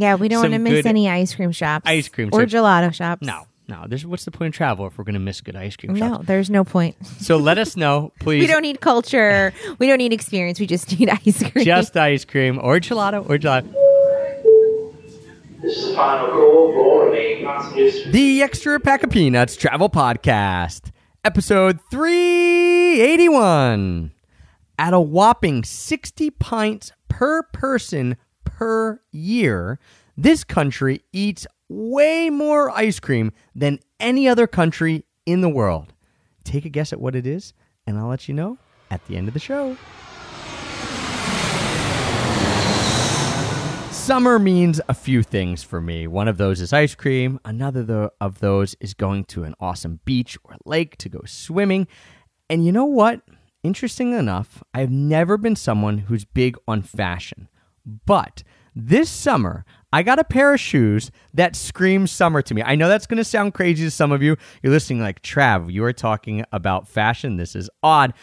Yeah, we don't want to miss any ice cream shops. ice cream or shops. gelato shops. No, no. There's what's the point of travel if we're going to miss good ice cream No, shops? there's no point. So let us know, please. We don't need culture. we don't need experience. We just need ice cream. just ice cream or gelato or gelato. This is the final call for. The Extra Pack of Peanuts Travel Podcast, episode 381. At a whopping 60 pints per person per year, this country eats way more ice cream than any other country in the world. Take a guess at what it is, and I'll let you know at the end of the show. Summer means a few things for me. One of those is ice cream. Another of those is going to an awesome beach or lake to go swimming. And you know what? Interesting enough, I've never been someone who's big on fashion. But this summer, I got a pair of shoes that scream summer to me. I know that's going to sound crazy to some of you. You're listening like, Trav, you are talking about fashion. This is odd.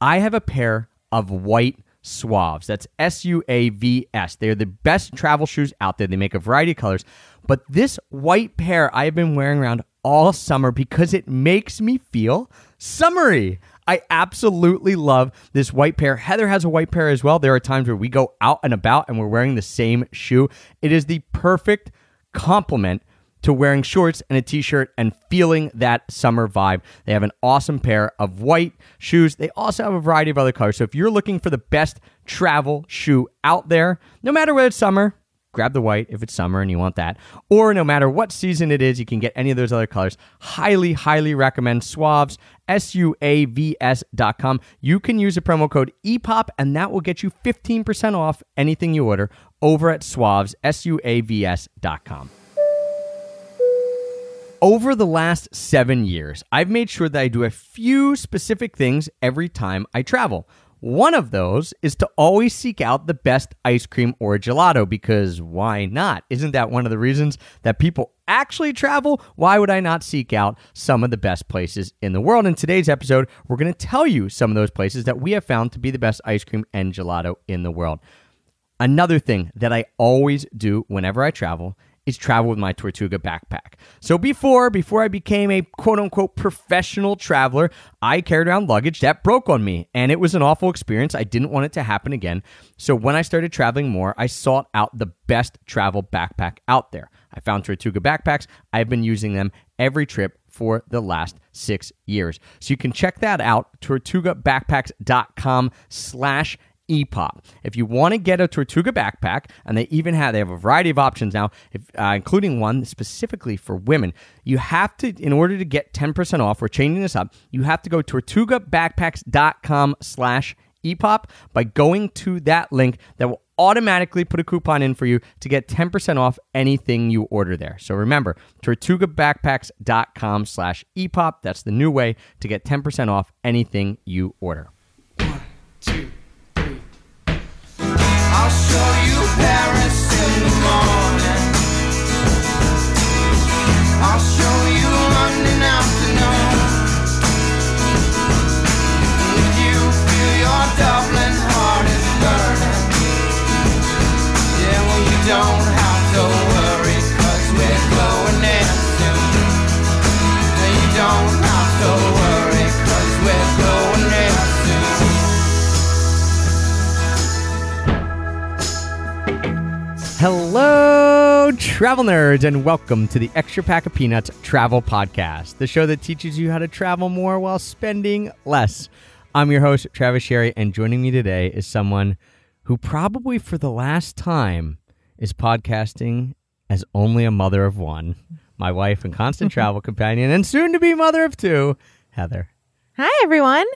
I have a pair of white Suavs. That's S U A V S. They're the best travel shoes out there. They make a variety of colors. But this white pair I have been wearing around all summer because it makes me feel summery. I absolutely love this white pair. Heather has a white pair as well. There are times where we go out and about and we're wearing the same shoe. It is the perfect complement to wearing shorts and a t-shirt and feeling that summer vibe. They have an awesome pair of white shoes. They also have a variety of other colors. So if you're looking for the best travel shoe out there, no matter whether it's summer, grab the white if it's summer and you want that. Or no matter what season it is, you can get any of those other colors. Highly, highly recommend Suavs, dot com. You can use the promo code EPOP and that will get you 15% off anything you order over at Suavs, dot com. Over the last seven years, I've made sure that I do a few specific things every time I travel. One of those is to always seek out the best ice cream or gelato because why not? Isn't that one of the reasons that people actually travel? Why would I not seek out some of the best places in the world? In today's episode, we're going to tell you some of those places that we have found to be the best ice cream and gelato in the world. Another thing that I always do whenever I travel is travel with my Tortuga backpack. So before before I became a quote unquote professional traveler, I carried around luggage that broke on me and it was an awful experience. I didn't want it to happen again. So when I started traveling more, I sought out the best travel backpack out there. I found Tortuga backpacks. I've been using them every trip for the last six years. So you can check that out, tortugabackpacks.com slash EPOP. If you want to get a Tortuga backpack, and they even have they have a variety of options now, if, uh, including one specifically for women, you have to in order to get ten percent off. We're changing this up. You have to go tortugabackpacks.com slash EPOP by going to that link that will automatically put a coupon in for you to get 10% off anything you order there. So remember, tortugabackpacks.com slash EPOP. That's the new way to get 10% off anything you order. I'll show you Paris in the morning. Travel nerds, and welcome to the Extra Pack of Peanuts Travel Podcast, the show that teaches you how to travel more while spending less. I'm your host, Travis Sherry, and joining me today is someone who probably for the last time is podcasting as only a mother of one, my wife and constant travel companion, and soon to be mother of two, Heather. Hi, everyone.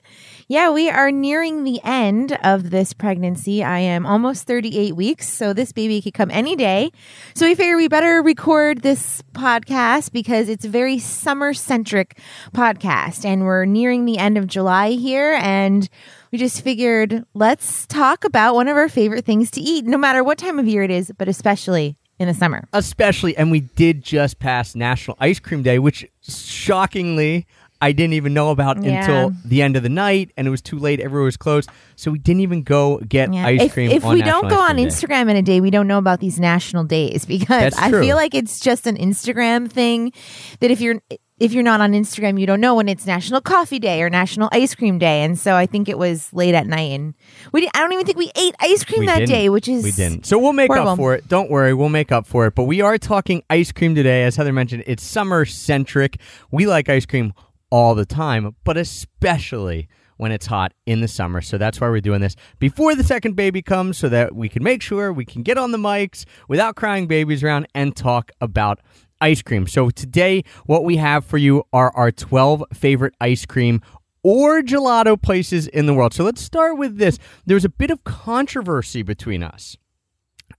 Yeah, we are nearing the end of this pregnancy. I am almost 38 weeks, so this baby could come any day. So we figure we better record this podcast because it's a very summer centric podcast. And we're nearing the end of July here. And we just figured let's talk about one of our favorite things to eat, no matter what time of year it is, but especially in the summer. especially and we did just pass national ice cream day which shockingly I didn't even know about Yeah. until the end of the night, and it was too late. Everywhere was closed, so we didn't even go get Yeah. ice if, cream. If we National don't go on Day. Instagram in a day, we don't know about these national days because I feel like it's just an Instagram thing that if you're if you're not on Instagram, you don't know when it's National Coffee Day or National Ice Cream Day. And so I think it was late at night, and we I don't even think we ate ice cream We that didn't. day, which is we didn't. So we'll make horrible. up for it. Don't worry, we'll make up for it. But we are talking ice cream today, as Heather mentioned. It's summer centric. We like ice cream all the time, but especially when it's hot in the summer. So that's why we're doing this before the second baby comes, so that we can make sure we can get on the mics without crying babies around and talk about ice cream. So today, what we have for you are our 12 favorite ice cream or gelato places in the world. So let's start with this. There's a bit of controversy between us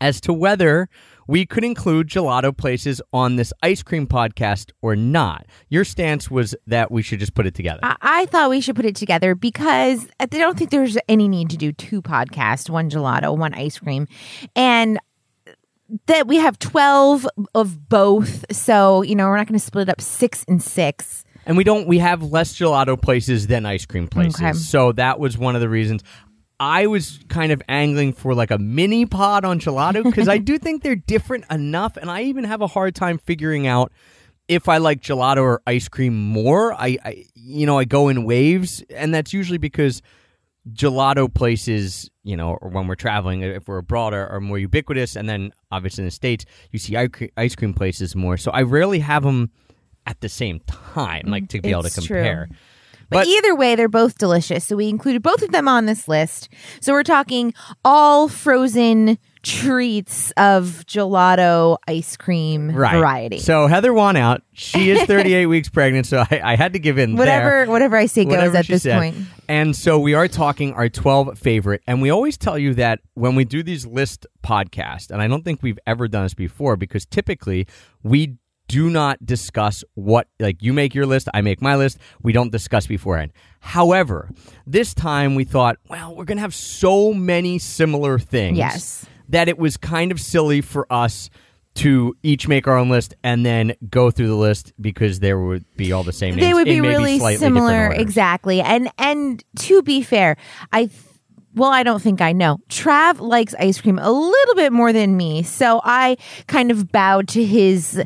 as to whether we could include gelato places on this ice cream podcast or not. Your stance was that we should just put it together. I, I thought we should put it together because I don't think there's any need to do two podcasts, one gelato, one ice cream. And that we have 12 of both. So, you know, we're not going to split it up six and six. And we don't we have less gelato places than ice cream places. Okay. So that was one of the reasons I was kind of angling for like a mini pod on gelato because I do think they're different enough and I even have a hard time figuring out if I like gelato or ice cream more. I, I you know, I go in waves and that's usually because gelato places, you know, or when we're traveling, uh, if we're abroad, are, are more ubiquitous. And then obviously in the States, you see ice cream places more. So I rarely have them at the same time, like to be able to compare. true. But, But- either way, they're both delicious. So we included both of them on this list. So we're talking all frozen treats of gelato ice cream Right. variety. So Heather won out. She is 38 weeks pregnant, so I, I had to give in there. whatever whatever I say goes whatever at this said. point. And so we are talking our 12 favorite. And we always tell you that when we do these list podcasts, and I don't think we've ever done this before because typically we do not discuss what, like you make your list, I make my list. We don't discuss beforehand. However, this time we thought, well, we're going to have so many similar things. Yes. That it was kind of silly for us to each make our own list and then go through the list because there would be all the same names. they would be really similar exactly and and to be fair i th- well i don't think i know trav likes ice cream a little bit more than me so i kind of bowed to his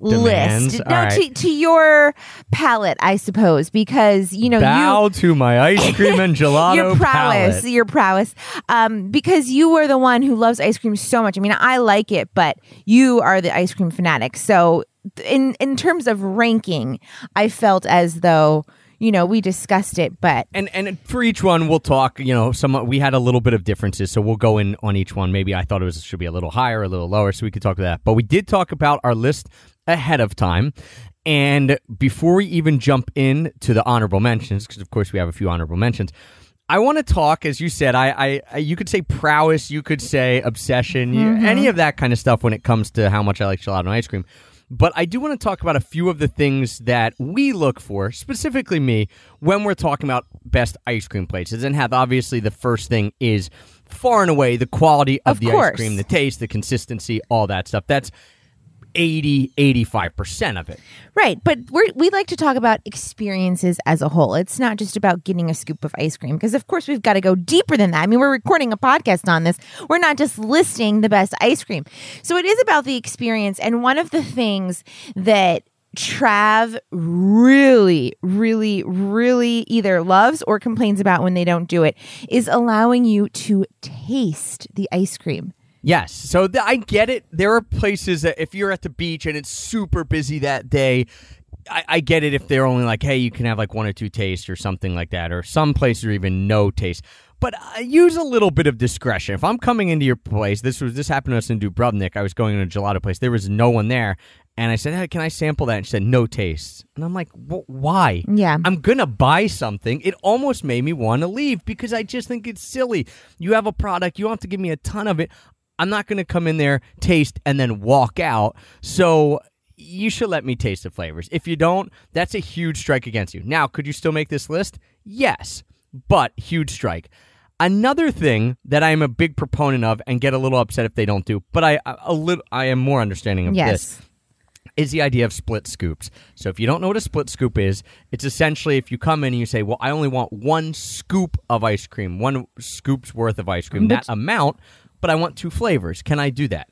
Demands? list no right. to, to your palate i suppose because you know you Bow you to my ice cream and gelato your prowess, palate. your prowess, um, because you were the one who loves ice cream so much. I mean, I like it, but you are the ice cream fanatic. So, in in terms of ranking, I felt as though you know we discussed it, but And and for each one, we'll talk. You know, some we had a little bit of differences, so we'll go in on each one. Maybe I thought it was should be a little higher, a little lower, so we could talk about that. But we did talk about our list ahead of time. And before we even jump in to the honorable mentions, because of course we have a few honorable mentions, I want to talk, as you said, I, I, I you could say prowess, you could say obsession, you, mm-hmm. any of that kind of stuff when it comes to how much I like gelato and ice cream. But I do want to talk about a few of the things that we look for, specifically me, when we're talking about best ice cream places. And have obviously the first thing is far and away the quality of, Of the course. ice cream, the taste, the consistency, all that stuff. That's 80, 85% of it. right. But we like to talk about experiences as a whole. It's not just about getting a scoop of ice cream, because of course we've got to go deeper than that. I mean, we're recording a podcast on this. We're not just listing the best ice cream. So it is about the experience. And one of the things that Trav really, really, really either loves or complains about when they don't do it is allowing you to taste the ice cream. Yes. So th- I get it. There are places that if you're at the beach and it's super busy that day, I, I get it if they're only like, hey, you can have like one or two tastes or something like that, or some places are even no taste. But uh, use a little bit of discretion. If I'm coming into your place, this was this happened to us in Dubrovnik. I was going to a gelato place. There was no one there, and I said, hey, "Can I sample that?" And she said, "No taste." And I'm like, "Why?" Yeah. I'm gonna buy something. It almost made me want to leave because I just think it's silly. You have a product, you don't have to give me a ton of it. I'm not gonna come in there, taste, and then walk out. So you should let me taste the flavors. If you don't, that's a huge strike against you. Now, could you still make this list? Yes, but huge strike. Another thing that I am a big proponent of and get a little upset if they don't do, but I a, a little I am more understanding of Yes. this is the idea of split scoops. So if you don't know what a split scoop is, it's essentially if you come in and you say, "Well, I only want one scoop of ice cream, one scoop's worth of ice cream, that amount, but I want two flavors. Can I do that?"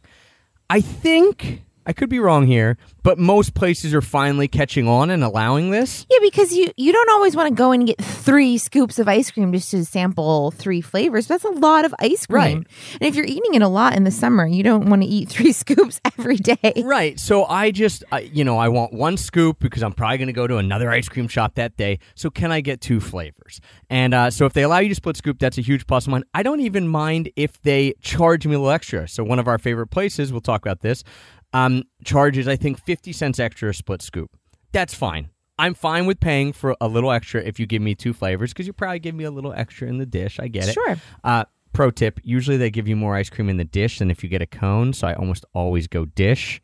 I think I could be wrong here, but most places are finally catching on and allowing this. Yeah, because you you don't always want to go and get three scoops of ice cream just to sample three flavors. That's a lot of ice cream. Right. And if you're eating it a lot in the summer, you don't want to eat three scoops every day. Right. So I just, I, you know, I want one scoop because I'm probably going to go to another ice cream shop that day. So can I get two flavors? And uh, so if they allow you to split scoop, that's a huge plus of mine. I don't even mind if they charge me a little extra. So one of our favorite places, we'll talk about this, um, charges I think 50 cents extra a split scoop. That's fine. I'm fine with paying for a little extra if you give me two flavors because you probably give me a little extra in the dish. I get it. Sure. Uh, pro tip: Usually they give you more ice cream in the dish than if you get a cone. So I almost always go dish.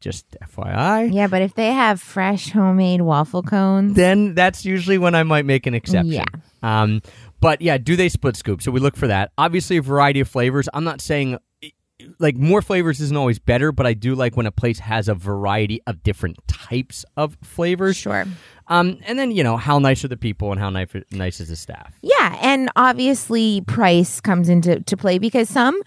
Just FYI. Yeah, but if they have fresh homemade waffle cones, Then that's usually when I might make an exception. Yeah. Um, but yeah, do they split scoop? So we look for that. Obviously, a variety of flavors. I'm not saying like more flavors isn't always better, but I do like when a place has a variety of different types of flavors. sure. Um, and then you know how nice are the people and how nice nice is the staff. Yeah, and obviously price comes into to play because some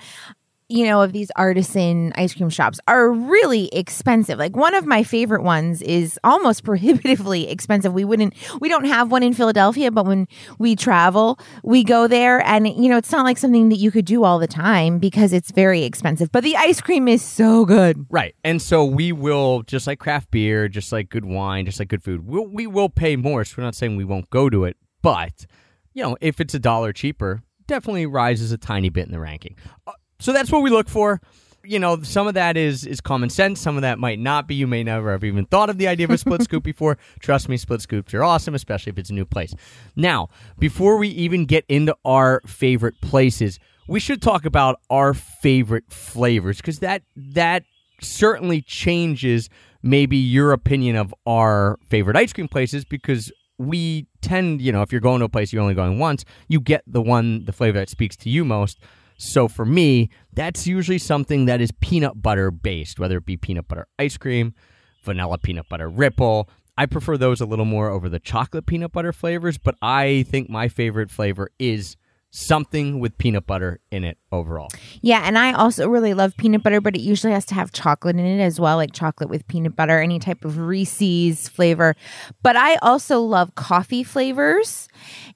you know of these artisan ice cream shops are really expensive. Like one of my favorite ones is almost prohibitively expensive. We wouldn't we don't have one in Philadelphia, but when we travel, we go there and you know it's not like something that you could do all the time because it's very expensive. But the ice cream is so good. Right. And so we will, just like craft beer, just like good wine, just like good food, we'll, we will pay more. So we're not saying we won't go to it. But, you know, if it's a dollar cheaper, definitely rises a tiny bit in the ranking. Uh, so that's what we look for. You know, some of that is is common sense. Some of that might not be. You may never have even thought of the idea of a split scoop before. Trust me, split scoops are awesome, especially if it's a new place. Now, before we even get into our favorite places, we should talk about our favorite flavors because that that certainly changes maybe your opinion of our favorite ice cream places because we tend, you know, if you're going to a place you're only going once, you get the one the flavor that speaks to you most. So for me, that's usually something that is peanut butter based, whether it be peanut butter ice cream, vanilla peanut butter ripple. I prefer those a little more over the chocolate peanut butter flavors, but I think my favorite flavor is something with peanut butter in it overall. Yeah, and I also really love peanut butter, but it usually has to have chocolate in it as well, like chocolate with peanut butter, any type of Reese's flavor. But I also love coffee flavors.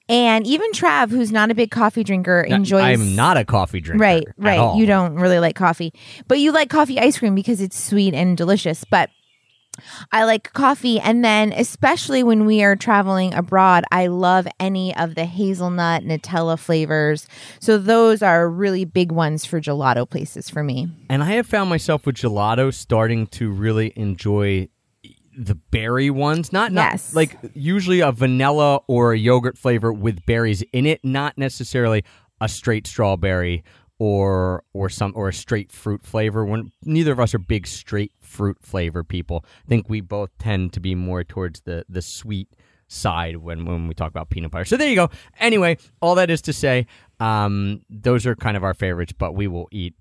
And even Trav, who's not a big coffee drinker, enjoys I'm not a coffee drinker. Right, right. You don't really like coffee, but you like coffee ice cream because it's sweet and delicious. But I like coffee. And then, especially when we are traveling abroad, I love any of the hazelnut, Nutella flavors. So, those are really big ones for gelato places for me. And I have found myself with gelato starting to really enjoy the berry ones. Not, not Yes. like usually a vanilla or a yogurt flavor with berries in it, not necessarily a straight strawberry or or some or a straight fruit flavor. When neither of us are big straight fruit flavor people. I think we both tend to be more towards the the sweet side when when we talk about peanut butter. So there you go. Anyway, all that is to say, um, those are kind of our favorites, but we will eat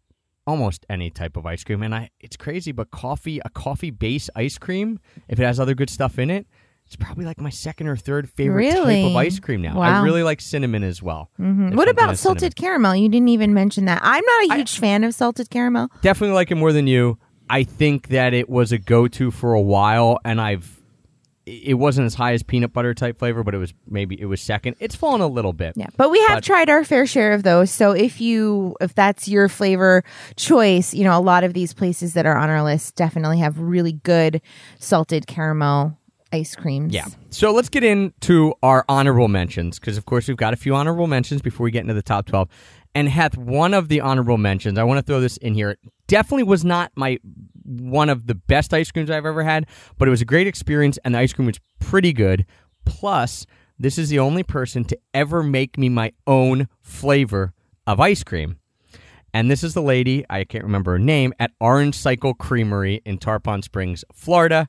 almost any type of ice cream. And I, it's crazy, but coffee, a coffee base ice cream, if it has other good stuff in it, it's probably like my second or third favorite type Really? of ice cream now. Wow. I really like cinnamon as well. Mhm. What about salted cinnamon. caramel? You didn't even mention that. I'm not a huge fan of salted caramel. Definitely like it more than you. I think that it was a go-to for a while, and I've. It wasn't as high as peanut butter type flavor, but it was maybe it was second. It's fallen a little bit. Yeah, but we have But- tried our fair share of those. So if you if that's your flavor choice, you know, a lot of these places that are on our list definitely have really good salted caramel ice creams. Yeah. So let's get into our honorable mentions because, of course, we've got a few honorable mentions before we get into the top 12. And hath one of the honorable mentions, I want to throw this in here. Definitely was not my one of the best ice creams I've ever had, but it was a great experience and the ice cream was pretty good. Plus, this is the only person to ever make me my own flavor of ice cream. And this is the lady, I can't remember her name, at Orange Cycle Creamery in Tarpon Springs, Florida.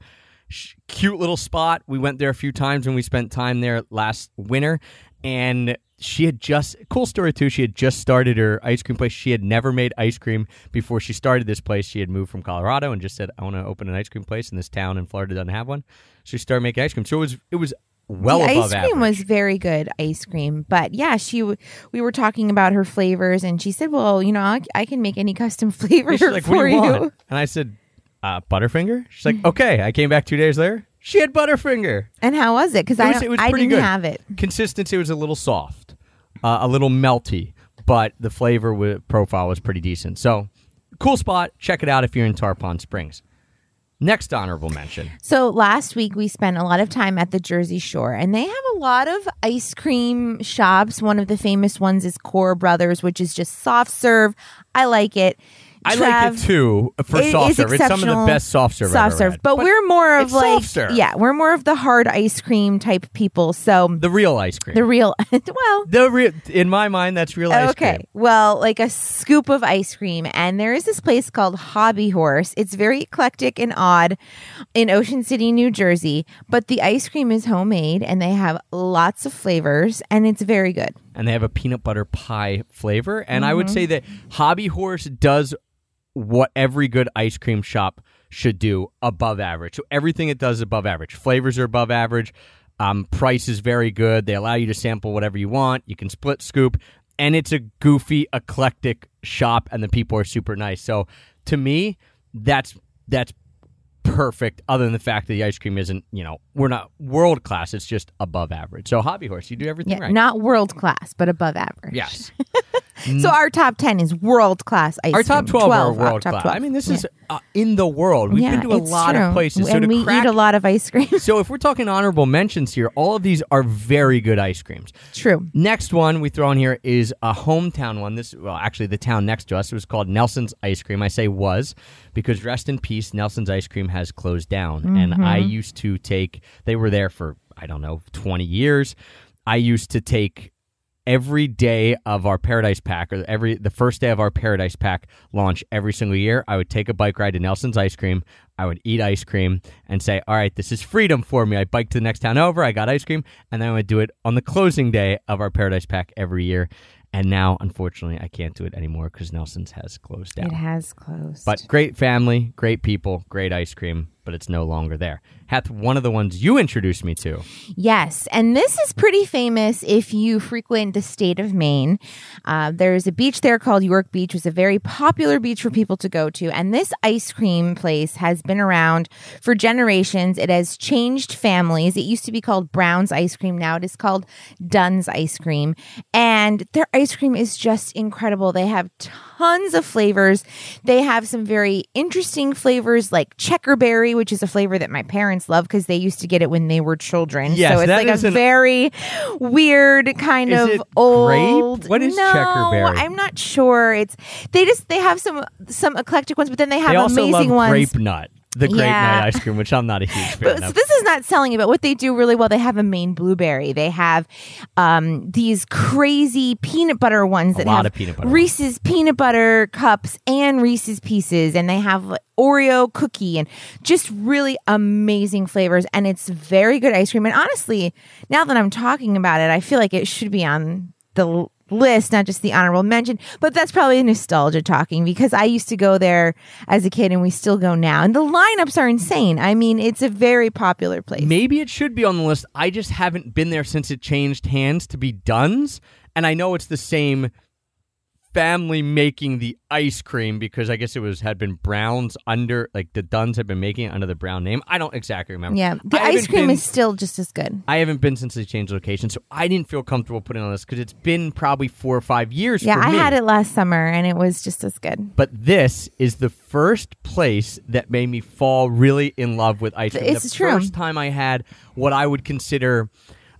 Cute little spot. We went there a few times when we spent time there last winter. And she had just cool story too. She had just started her ice cream place. She had never made ice cream before she started this place. She had moved from Colorado and just said, "I want to open an ice cream place in this town in Florida doesn't have one." So she started making ice cream. So it was it was well the above ice cream average. was very good ice cream but yeah she we were talking about her flavors and she said well you know i, I can make any custom flavor she's like, for "What do you, you want?" And I said, uh, "Butterfinger." She's like, "Okay." I came back two days later. She had Butterfinger. and how was it because i, was, it was I didn't good. have it Consistency was a little soft, uh, a little melty, but the flavor wi- profile was pretty decent. So, cool spot. Check it out if you're in Tarpon Springs. Next honorable mention. So last week we spent a lot of time at the Jersey Shore, and they have a lot of ice cream shops. One of the famous ones is Kohr Brothers, which is just soft serve. I like it. I like Trav- it too for it soft serve. It's some of the best soft serve. Soft serve, had. but, we're more of like soft serve. yeah, we're more of the hard ice cream type people. So the real ice cream. the real well, The real, in my mind, that's real ice okay, cream. Okay, well, like a scoop of ice cream, and there is this place called Hobby Horse. It's very eclectic and odd in Ocean City, New Jersey, but the ice cream is homemade, and they have lots of flavors, and it's very good. and they have a peanut butter pie flavor. And I would Mm-hmm. say that Hobby Horse does what every good ice cream shop should do above average. So everything it does is above average. Flavors are above average. Um, price is very good. They allow you to sample whatever you want. You can split scoop, and it's a goofy, eclectic shop, and the people are super nice. So to me, that's that's perfect. Other than the fact that the ice cream isn't, you know, we're not world class. It's just above average. So Hobby Horse, you do everything Yeah, right. not world class, but above average. yes. So our top ten is world class ice Our cream. Our top 12, are uh, world top class. 12. I mean, this Yeah. is uh, in the world. We've yeah, been to a lot true. of places. so and to we crack, eat a lot of ice cream. So if we're talking honorable mentions here, all of these are very good ice creams. True. Next one we throw in here is a hometown one. This, well, actually, the town next to us it was called Nelson's Ice Cream. I say was because rest in peace, Nelson's Ice Cream has closed down, and I mm-hmm. used to take. They were there for I don't know twenty years. I used to take every day of our Paradise Pack, or every the first day of our Paradise Pack launch every single year, I would take a bike ride to Nelson's Ice Cream. I would eat ice cream and say, "All right, this is freedom for me." I biked to the next town over. I got ice cream, and then I would do it on the closing day of our Paradise Pack every year. And now, unfortunately, I can't do it anymore because Nelson's has closed down. It has closed. But great family, great people, great ice cream, but it's no longer there. Heth, one of the ones you introduced me to. Yes, and this is pretty famous if you frequent the state of Maine. Uh, there's a beach there called York Beach, is a very popular beach for people to go to. And this ice cream place has been around for generations. It has changed families. It used to be called Brown's Ice Cream. Now it is called Dunn's Ice Cream. And their ice cream is just incredible. They have tons of flavors. They have some very interesting flavors like checkerberry, which is a flavor that my parents love because they used to get it when they were children. Yes, so it's like a an- very weird kind of old. grape? What is no, checkerberry? I'm not sure. It's they just they have some some eclectic ones, but then they have they amazing ones. grape nut, the grape Yeah. nut ice cream, which I'm not a huge fan But, so of. this is not selling it, but what they do really well, they have a Maine blueberry. They have um, these crazy peanut butter ones that lot have of peanut butter Reese's peanut butter cups and Reese's pieces, and they have like, Oreo cookie and just really amazing flavors. And it's very good ice cream. And honestly, now that I'm talking about it, I feel like it should be on the list, not just the honorable mention. But that's probably nostalgia talking because I used to go there as a kid and we still go now. And the lineups are insane. I mean, it's a very popular place. Maybe it should be on the list. I just haven't been there since it changed hands to be Dunn's, and I know it's the same family making the ice cream because I guess it was had been Brown's under like the Duns had been making it under the Brown name. I don't exactly remember. yeah, the I ice cream been- is still just as good. I haven't been since they changed location, so I didn't feel comfortable putting on this because it's been probably four or five years. Yeah, I me. had it last summer and it was just as good. But this is the first place that made me fall really in love with ice cream. It's the true. first time I had what I would consider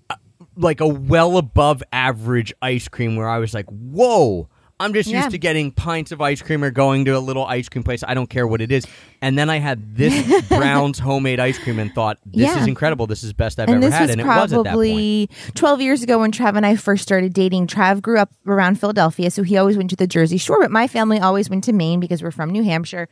uh, like a well above average ice cream where I was like, whoa. I'm just Yeah. used to getting pints of ice cream or going to a little ice cream place. I don't care what it is. And then I had this Brown's homemade ice cream and thought, this Yeah. is incredible. This is best I've and ever had. and it was at that point. probably 12 years ago when Trav and I first started dating. Trav grew up around Philadelphia, so he always went to the Jersey Shore, but my family always went to Maine because we're from New Hampshire.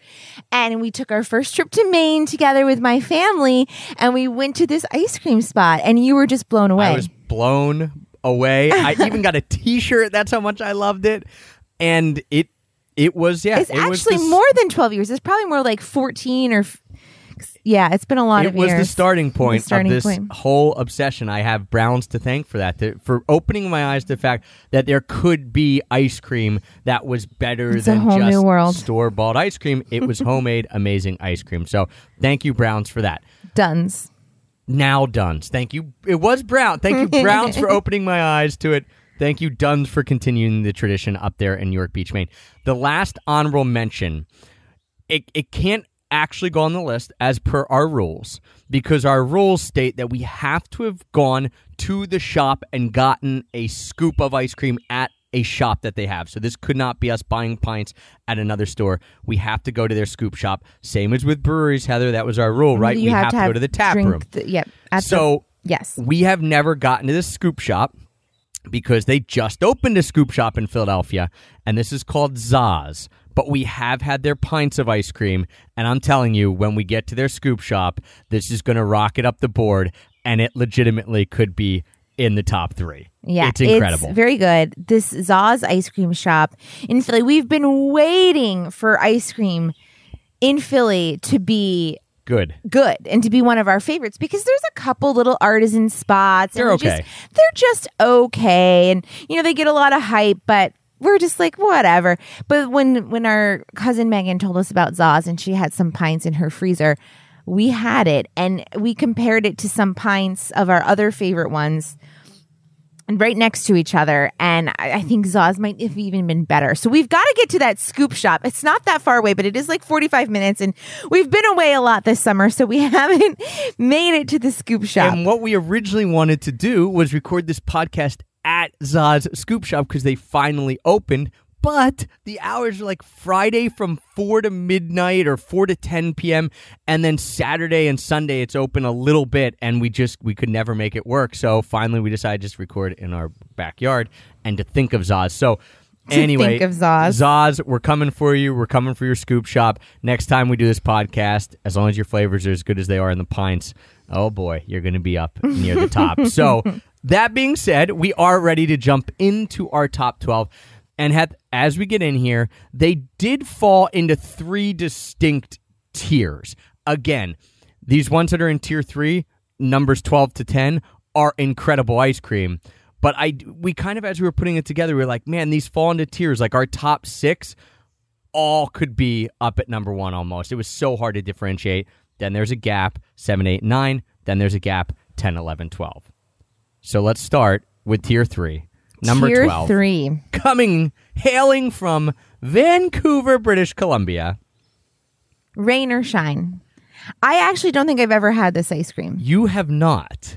And we took our first trip to Maine together with my family, and we went to this ice cream spot, and you were just blown away. I was blown away. I even got a T-shirt. That's how much I loved it, and it it was yeah. It's it was actually the more than 12 years. It's probably more like 14 or. Yeah, it's been a lot It of was the starting point starting of this point. whole obsession. I have Browns to thank for that, to, for opening my eyes to the fact that there could be ice cream that was better It's than whole just new world. store bought ice cream. It was homemade, amazing ice cream. So thank you, Browns, for that. Duns. Now Duns. Thank you. It was Brown. Thank you, Browns, for opening my eyes to it. Thank you, Duns, for continuing the tradition up there in York Beach, Maine. The last honorable mention, it, it can't actually go on the list as per our rules because our rules state that we have to have gone to the shop and gotten a scoop of ice cream at a shop that they have. So this could not be us buying pints at another store. We have to go to their scoop shop. Same as with breweries, Heather. That was our rule, right? You we have, have, to, have go to the tap room. The, yep. at the- So yes. we have never gotten to this scoop shop because they just opened a scoop shop in Philadelphia, and this is called Zaz. But we have had their pints of ice cream, and I'm telling you, when we get to their scoop shop, this is going to rocket up the board, and it legitimately could be in the top three. Yeah, it's incredible. very good. This Zaz ice cream shop in Philly. We've been waiting for ice cream in Philly to be Good. good and to be one of our favorites because there's a couple little artisan spots. They're we just- okay. they're just okay, and you know they get a lot of hype, but we're just like whatever. But when when our cousin Megan told us about Zaz and she had some pints in her freezer, we had it and we compared it to some pints of our other favorite ones. And right next to each other, and I I think Zaz might have even been better. So we've got to get to that scoop shop. It's not that far away, but it is like forty-five minutes, and we've been away a lot this summer, so we haven't made it to the scoop shop. And what we originally wanted to do was record this podcast at Zaz Scoop Shop because they finally opened. But the hours are like Friday from 4 to midnight or 4 to 10 p.m. And then Saturday and Sunday it's open a little bit and we just we could never make it work. So finally we decided just record in our backyard and to think of Zaz. So anyway, think of Zaz. Zaz, we're coming for you. We're coming for your scoop shop. Next time we do this podcast, as long as your flavors are as good as they are in the pints, oh boy, you're going to be up near the top. So, that being said, we are ready to jump into our top 12. And have, as we get in here, they did fall into three distinct tiers. Again, these ones that are in tier three, numbers 12 to 10, are incredible ice cream. But I, we kind of, as we were putting it together, we were like, man, these fall into tiers. Like our top six all could be up at number one almost. It was so hard to differentiate. Then there's a gap, 7, 8, 9. Then there's a gap, 10, 11, 12. So let's start with tier three. Number Tier 12. three. Coming, hailing from Vancouver, British Columbia. Rain or shine. I actually don't think I've ever had this ice cream. You have not.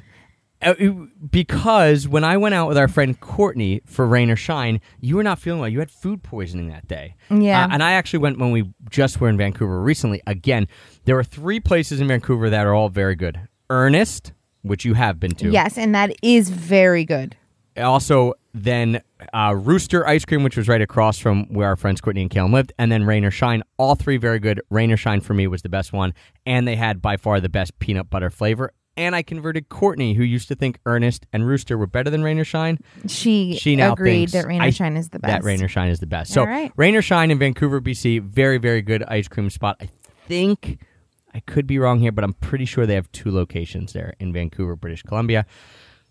Uh, it- Because when I went out with our friend Courtney for Rain or Shine, you were not feeling well. You had food poisoning that day. Yeah. Uh, and I actually went when we just were in Vancouver recently. Again, there are three places in Vancouver that are all very good Earnest, which you have been to. Yes, and that is very good. Also, then uh, Rooster Ice Cream, which was right across from where our friends Courtney and Kalen lived, and then Rain or Shine. All three very good. Rain or Shine for me was the best one, and they had by far the best peanut butter flavor. And I converted Courtney, who used to think Earnest and Rooster were better than Rain or Shine. She, She now agreed that Rain or Shine is the best. That Rain or Shine is the best. So right. Rain or Shine in Vancouver, BC, very very good ice cream spot. I think I could be wrong here, but I'm pretty sure they have two locations there in Vancouver, British Columbia.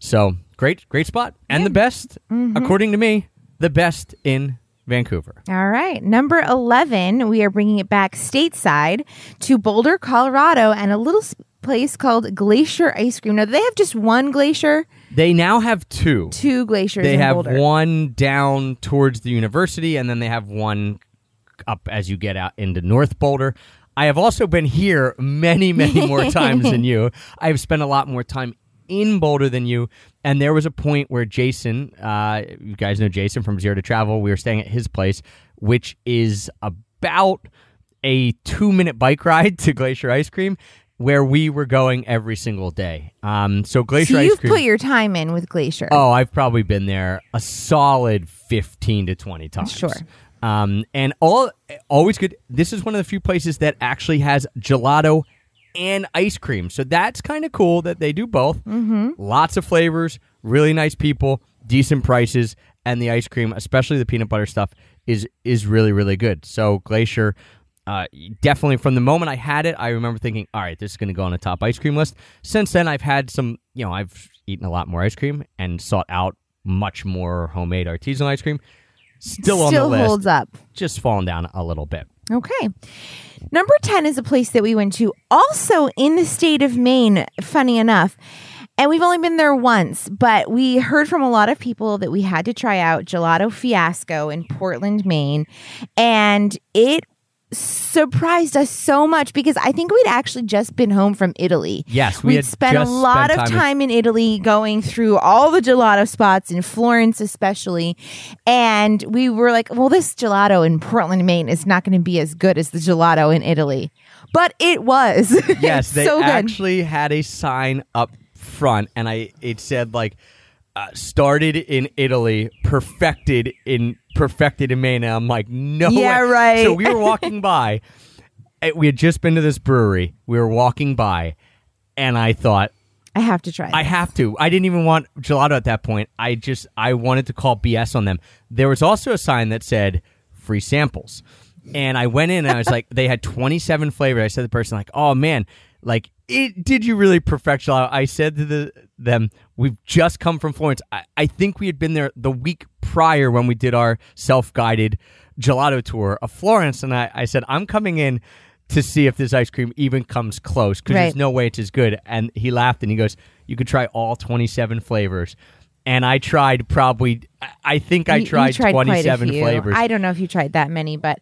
So great, great spot, and the best, Mm-hmm. according to me, the best in Vancouver. All right. Number 11, we are bringing it back stateside to Boulder, Colorado, and a little place called Glacier Ice Cream. Now, do they have just one glacier? They now have two. Two glaciers They have Boulder. one down towards the university, and then they have one up as you get out into North Boulder. I have also been here many, many more times than you. I have spent a lot more time in Boulder than you. And there was a point where Jason, uh, you guys know Jason from Zero to Travel, we were staying at his place, which is about a two minute bike ride to Glacier Ice Cream. Where we were going every single day. Um, so Glacier So Ice you've Cream. put your time in with Glacier. Oh, I've probably been there a solid 15 to 20 times. Sure. Um, and all always good. This is one of the few places that actually has gelato and ice cream. So that's kind of cool that they do both. Mm-hmm. Lots of flavors, really nice people. decent prices, and the ice cream, especially the peanut butter stuff, is is really really good. So Glacier. Uh, definitely from the moment I had it, I remember thinking, all right, this is going to go on the top ice cream list. Since then, I've had some, you know, I've eaten a lot more ice cream and sought out much more homemade artisanal ice cream. Still, on the Still list, holds up. just fallen down a little bit. Okay. Number 10 is a place that we went to also in the state of Maine, funny enough. And we've only been there once, but we heard from a lot of people that we had to try out Gelato Fiasco in Portland, Maine. And it surprised us so much because I think we'd actually just been home from Italy. Yes, we we'd had spent a lot spent of time in- time in Italy going through all the gelato spots in Florence, especially. And we were like, well, this gelato in Portland, Maine is not going to be as good as the gelato in Italy. But it was. Yes, they so actually had a sign up front, and I it said like uh, started in Italy, perfected in perfected in Maine. And I'm like, no, Yeah, way. right. So we were walking by. eh, We had just been to this brewery. We were walking by, and I thought. I have to try. I this. have to. I didn't even want gelato at that point. I just I wanted to call BS on them. There was also a sign that said free samples. And I went in and I was like, they had 27 flavors. I said to the person like, "Oh man, like it, did you really perfect gelato?" I said to the them, "We've just come from Florence. I, I think we had been there the week prior when we did our self-guided gelato tour of Florence." And I, I said, "I'm coming in to see if this ice cream even comes close because Right. there's no way it's as good." And he laughed and he goes, "You could try all 27 flavors." And I tried probably. I- think I tried, a 27 few. flavors. I don't know if you tried that many, but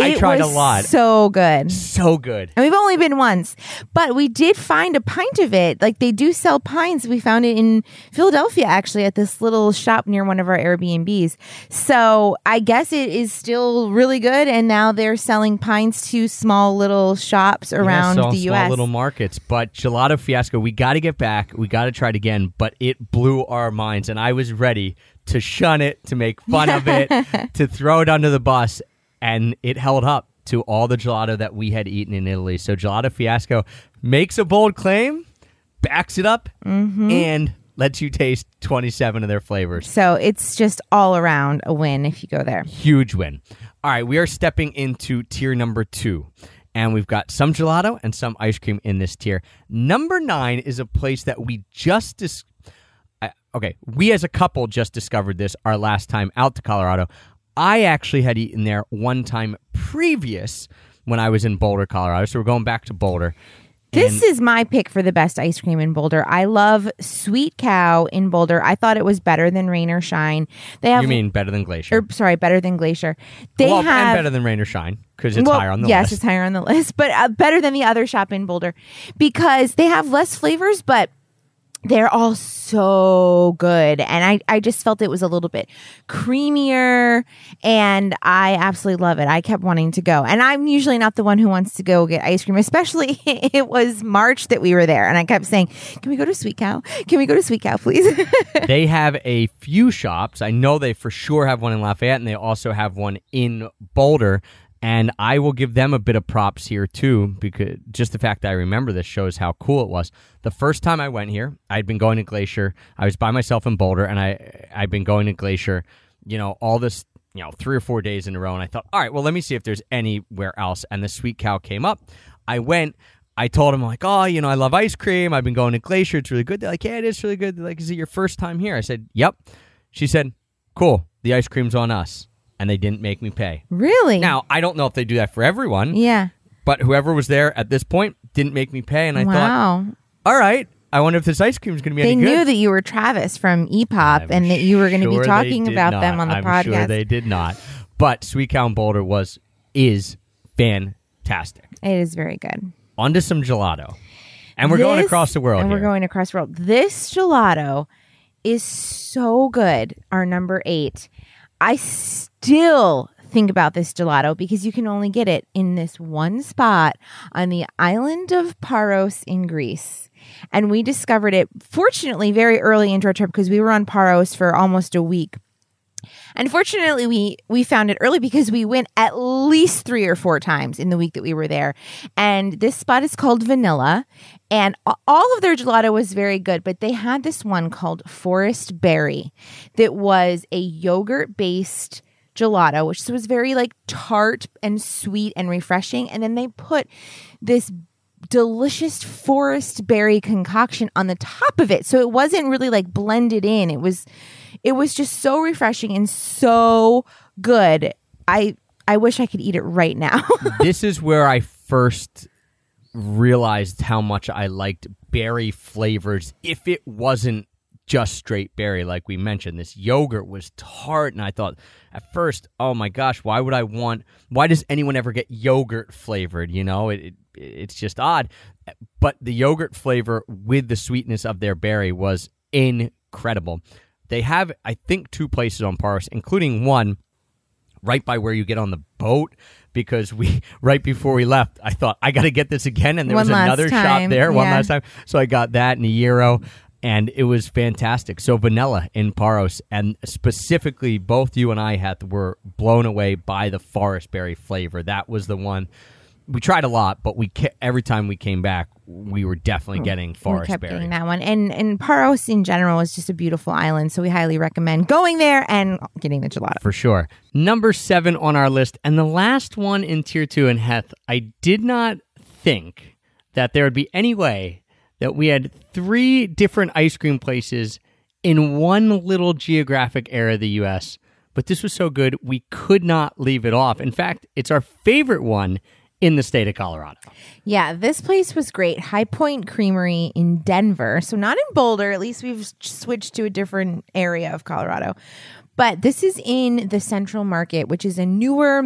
I tried a lot. So good. so good. And we've only been once, but we did find a pint of it. Like they do sell pints. We found it in Philadelphia, actually, at this little shop near one of our Airbnbs. So I guess it is still really good. And now they're selling pints to small little shops around Yeah, the small U.S. little markets. But gelato fiasco, we got to get back. We got to try it again. But it blew our minds, and I was ready to shun it, to make fun of it, to throw it under the bus, and it held up to all the gelato that we had eaten in Italy. So gelato fiasco makes a bold claim, backs it up, Mm-hmm. and lets you taste 27 of their flavors. so it's just all around a win if you go there. Huge win. All right, we are stepping into tier number two. And we've got some gelato and some ice cream in this tier. Number nine is a place that we just dis- okay, we as a couple just discovered this our last time out to Colorado. I actually had eaten there one time previous when I was in Boulder, Colorado. So we're going back to Boulder. This is my pick for the best ice cream in Boulder. I love Sweet Cow in Boulder. I thought it was better than Rain or Shine. They have you mean better than Glacier? or sorry, better than Glacier. They well, have and better than Rain or Shine because it's well, higher on the yes, list. Yes, it's higher on the list, but uh, better than the other shop in Boulder because they have less flavors, but they're all so good. And I, I just felt it was a little bit creamier and I absolutely love it. I kept wanting to go. And I'm usually not the one who wants to go get ice cream, especially it was March that we were there. And I kept saying, Can we go to Sweet Cow? Can we go to Sweet Cow, please? they have a few shops. I know they for sure have one in Lafayette, and they also have one in Boulder. And I will give them a bit of props here too, because just the fact that I remember this shows how cool it was. The first time I went here, I'd been going to Glacier. I was by myself in Boulder, and I I'd been going to Glacier, you know, all this, you know, three or four days in a row. And I thought, all right, well, let me see if there's anywhere else. And the Sweet Cow came up. I went. I told him like, oh, you know, I love ice cream. I've been going to Glacier. It's really good. They're like, yeah, it is really good. They're like, is it your first time here? I said, yep. She said, cool. The ice cream's on us, and they didn't make me pay. really? Now I don't know if they do that for everyone, yeah. but whoever was there at this point didn't make me pay, and I thought, wow. all right, I wonder if this ice cream is going to be They any knew that you were Travis from EPOP and that you were going to sure be talking about not. them on the I'm podcast. Sure they did not. But Sweet Cow and Boulder was is fantastic. It is very good. On to some gelato, and we're going across the world. And we're going across the world. This gelato is so good. Our number eight. I still think about this gelato because you can only get it in this one spot on the island of Paros in Greece. And we discovered it, fortunately, very early into our trip because we were on Paros for almost a week. Unfortunately, we we found it early because we went at least three or four times in the week that we were there. And this spot is called Vanilla, and all of their gelato was very good. But they had this one called Forest Berry, that was a yogurt based gelato, which was very like tart and sweet and refreshing. And then they put this delicious forest berry concoction on the top of it. So it wasn't really like blended in. It was it was just so refreshing and so good. I I wish I could eat it right now. this is where I first realized how much I liked berry flavors if it wasn't just straight berry like we mentioned this yogurt was tart and I thought at first oh my gosh why would I want why does anyone ever get yogurt flavored you know it, it it's just odd but the yogurt flavor with the sweetness of their berry was incredible they have I think two places on Paros including one right by where you get on the boat because we right before we left I thought I got to get this again and there One was another shop there one yeah. last time. So I got that in a euro and it was fantastic. So vanilla in Paros and specifically both you and I had were blown away by the forest berry flavor. That was the one we tried a lot but we ca- every time we came back we were definitely hmm. getting we kept berry getting that one. And and Paros in general is just a beautiful island, so we highly recommend going there and getting the gelato. for sure. Number seven on our list, and the last one in tier two in Heath, I did not think that there would be any way that we had three different ice cream places in one little geographic area of the U.S. But this was so good, we could not leave it off. In fact, it's our favorite one in the state of Colorado. Yeah, this place was great. High Point Creamery in Denver. So not in Boulder. At least we've switched to a different area of Colorado. But this is in the Central Market, which is a newer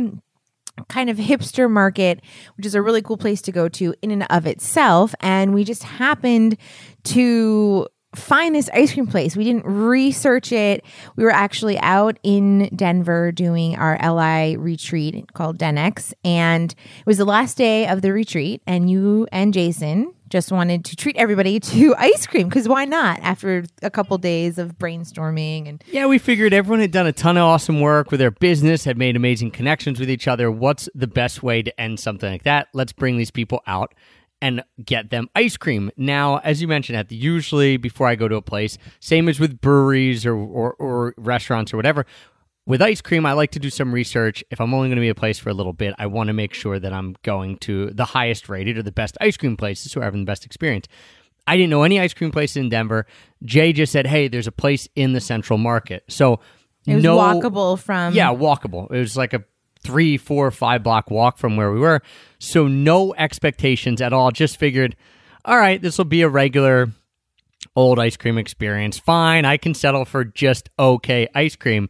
kind of hipster market, which is a really cool place to go to in and of itself. And we just happened to find this ice cream place. We didn't research it. We were actually out in Denver doing our LI retreat called Denex. And it was the last day of the retreat. And you and Jason just wanted to treat everybody to ice cream because why not after a couple days of brainstorming and Yeah, we figured everyone had done a ton of awesome work with their business, had made amazing connections with each other. What's the best way to end something like that? Let's bring these people out and get them ice cream. Now, as you mentioned, at the usually before I go to a place, same as with breweries or, or, or restaurants or whatever. With ice cream, I like to do some research. If I'm only going to be a place for a little bit, I want to make sure that I'm going to the highest rated or the best ice cream places so I'm having the best experience. I didn't know any ice cream places in Denver. Jay just said, "Hey, there's a place in the Central Market." So it was no, walkable from Yeah, walkable. It was like a three, four, five block walk from where we were. So no expectations at all. Just figured, all right, this will be a regular old ice cream experience. Fine, I can settle for just okay ice cream.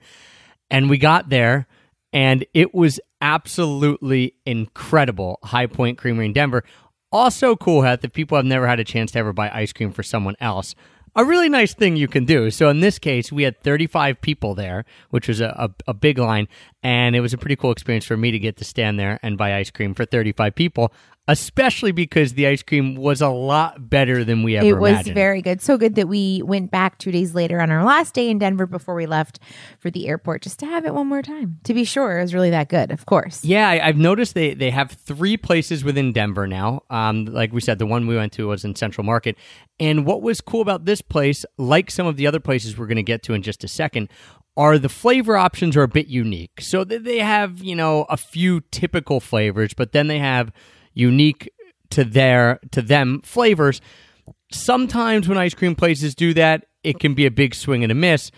And we got there, and it was absolutely incredible. High Point Creamery in Denver. Also cool, Heath, if people have never had a chance to ever buy ice cream for someone else. A really nice thing you can do. So in this case, we had 35 people there, which was a, a, a big line, and it was a pretty cool experience for me to get to stand there and buy ice cream for 35 people, especially because the ice cream was a lot better than we ever it was imagined. very good. So good that we went back two days later on our last day in Denver before we left for the airport just to have it one more time. To be sure, it was really that good, of course. Yeah, I, I've noticed they, they have three places within Denver now. Um, like we said, the one we went to was in Central Market. And what was cool about this place, like some of the other places we're going to get to in just a second, are the flavor options are a bit unique. So they have, you know, a few typical flavors, but then they have unique to their to them flavors. Sometimes when ice cream places do that, it can be a big swing and a miss.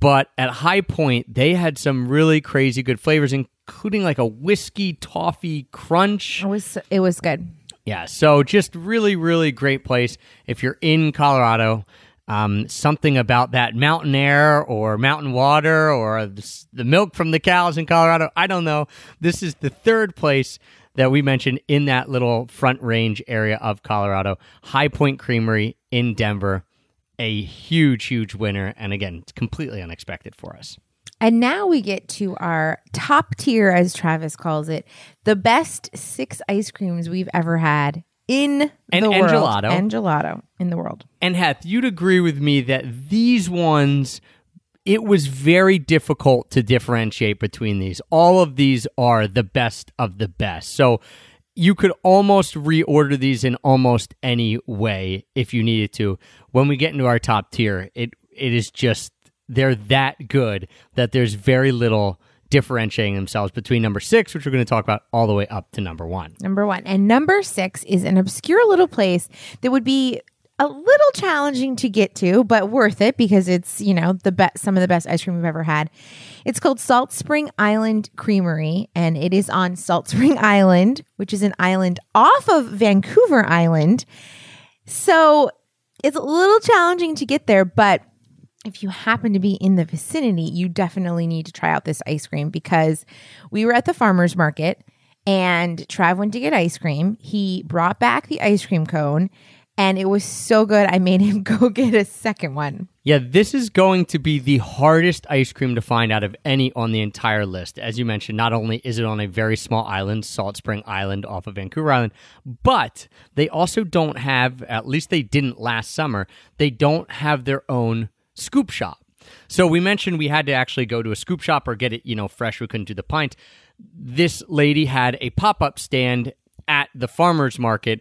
But at High Point, they had some really crazy good flavors, including like a whiskey toffee crunch. It was it was good. Yeah, so just really, really great place if you're in Colorado. Um, something about that mountain air or mountain water or the, the milk from the cows in Colorado. I don't know. This is the third place that we mentioned in that little front range area of Colorado. High Point Creamery in Denver. A huge, huge winner. And again, it's completely unexpected for us. And now we get to our top tier, as Travis calls it, the best six ice creams we've ever had in And- the and world. gelato. And gelato in the world. And Heath, you'd agree with me that these ones it was very difficult to differentiate between these. All of these are the best of the best. So you could almost reorder these in almost any way if you needed to. When we get into our top tier, it it is just they're that good that there's very little differentiating themselves between number six, which we're going to talk about, all the way up to number one. Number one. And number six is an obscure little place that would be a little challenging to get to, but worth it because it's, you know, the best some of the best ice cream we've ever had. It's called Salt Spring Island Creamery, and it is on Salt Spring Island, which is an island off of Vancouver Island. So it's a little challenging to get there, but if you happen to be in the vicinity, you definitely need to try out this ice cream because we were at the farmer's market and Trav went to get ice cream. He brought back the ice cream cone and it was so good. I made him go get a second one. Yeah, this is going to be the hardest ice cream to find out of any on the entire list. As you mentioned, not only is it on a very small island, Salt Spring Island off of Vancouver Island, but they also don't have, at least they didn't last summer, they don't have their own scoop shop. So we mentioned we had to actually go to a scoop shop or get it, you know, fresh. We couldn't do the pint. This lady had a pop up stand at the farmer's market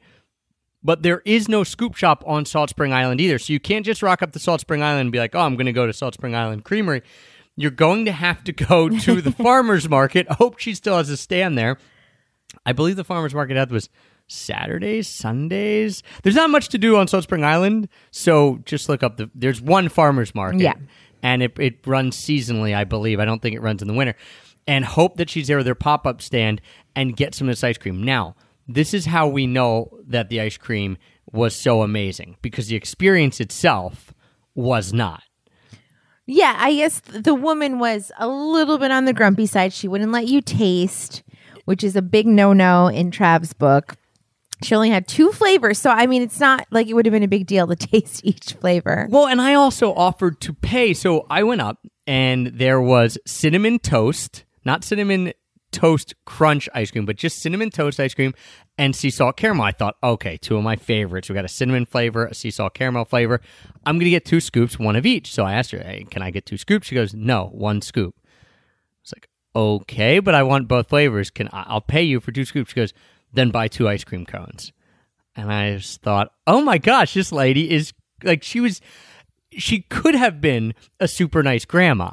but there is no scoop shop on Salt Spring Island either. So you can't just rock up to Salt Spring Island and be like, oh, I'm going to go to Salt Spring Island Creamery. You're going to have to go to the farmer's market. I hope she still has a stand there. I believe the farmer's market was Saturdays, Sundays. There's not much to do on Salt Spring Island, so just look up the. There's one farmer's market, Yeah. and it it runs seasonally, I believe. I don't think it runs in the winter. And hope that she's there with her pop up stand and get some of this ice cream. Now, this is how we know that the ice cream was so amazing because the experience itself was not. Yeah, I guess the woman was a little bit on the grumpy side. She wouldn't let you taste, which is a big no no in Trav's book. She only had two flavors. So, I mean, it's not like it would have been a big deal to taste each flavor. Well, and I also offered to pay. So I went up and there was cinnamon toast, not cinnamon toast crunch ice cream, but just cinnamon toast ice cream and sea salt caramel. I thought, okay, two of my favorites. We got a cinnamon flavor, a sea salt caramel flavor. I'm to get two scoops, one of each. So I asked her, hey, can I get two scoops? She goes, no, one scoop. It's like, okay, but I want both flavors. Can I, I'll pay you for two scoops? She goes, then buy two ice cream cones. And I just thought, oh my gosh, this lady is like, she was, she could have been a super nice grandma.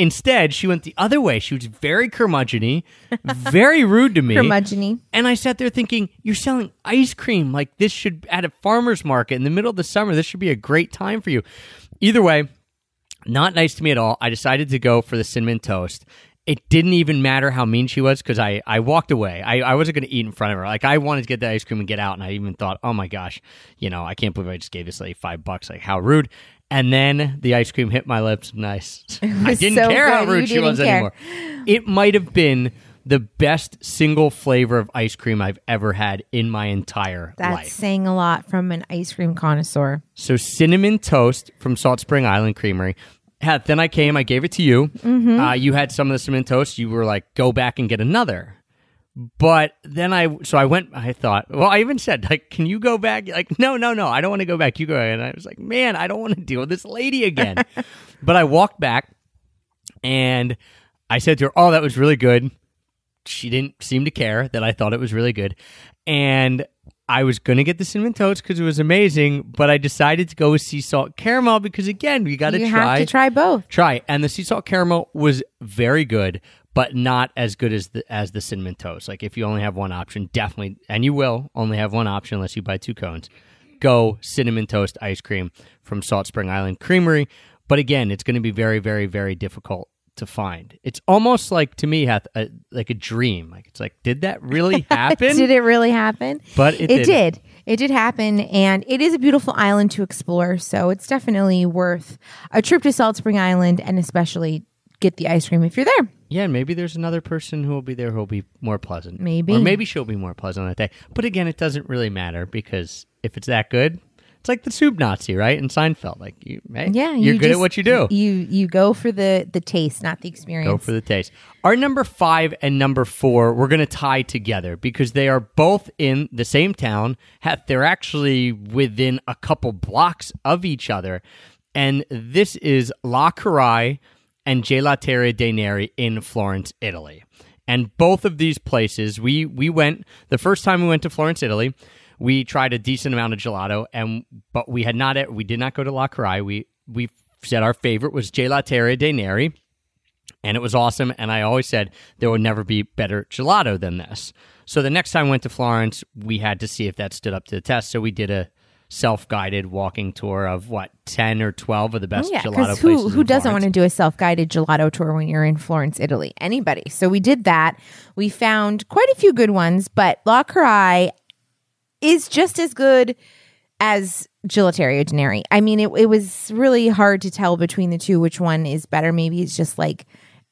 Instead, she went the other way. She was very curmudgeony, very rude to me. Curmudgeony. And I sat there thinking, you're selling ice cream. Like this should at a farmer's market in the middle of the summer. This should be a great time for you. Either way, not nice to me at all. I decided to go for the cinnamon toast. It didn't even matter how mean she was because I, I walked away. I, I wasn't going to eat in front of her. Like, I wanted to get the ice cream and get out. And I even thought, oh my gosh, you know, I can't believe I just gave this lady five bucks. Like, how rude. And then the ice cream hit my lips. Nice. I didn't so care how rude You she was care. anymore. It might have been the best single flavor of ice cream I've ever had in my entire That's life. That's saying a lot from an ice cream connoisseur. So cinnamon toast from Salt Spring Island Creamery. Had, then I came, I gave it to you. Mm-hmm. Uh, you had some of the cinnamon toast. You were like, go back and get another. But then I, so I went, I thought, well, I even said, like, can you go back? Like, no, no, no, I don't want to go back. You go. And I was like, man, I don't want to deal with this lady again. but I walked back and I said to her, oh, that was really good. She didn't seem to care that I thought it was really good. And I was going to get the cinnamon toast because it was amazing, but I decided to go with sea salt caramel because, again, we got to You try. have to try both. Try. And the sea salt caramel was very good, but not as good as the as the cinnamon toast. Like if you only have one option, definitely and you will only have one option unless you buy two cones. Go cinnamon toast ice cream from Salt Spring Island Creamery. But again, it's going to be very, very, very difficult to find. It's almost like to me Heath a, like a dream. Like it's like, did that really happen? Did it really happen? But it it did. did. It did happen, and it is a beautiful island to explore. So it's definitely worth a trip to Salt Spring Island, and especially get the ice cream if you're there. Yeah, and maybe there's another person who will be there who will be more pleasant. Maybe. Or maybe she'll be more pleasant that day. But again, it doesn't really matter because if it's that good, it's like the soup Nazi, right? In Seinfeld. Like, you, hey, Yeah, you're you good at what you do. You you go for the the taste, not the experience. Go for the taste. Our number five and number four, we're going to tie together because they are both in the same town. They're actually within a couple blocks of each other. and this is La Carraia and Gelateria dei Neri in Florence, Italy. And both of these places, we we went the first time we went to Florence, Italy. We tried a decent amount of gelato, and but we had not we did not go to La Carraia. We we said our favorite was Gelateria dei Neri, and it was awesome. And I always said there would never be better gelato than this. So the next time we went to Florence, we had to see if that stood up to the test. So we did a self-guided walking tour of what 10 or 12 of the best Oh, yeah, gelato because places who who doesn't want to do a self guided gelato tour when you're in Florence, Italy? Anybody. So we did that. We found quite a few good ones, but La Carraia is just as good as Gelateria dei Neri. I mean, it, it was really hard to tell between the two which one is better. Maybe it's just like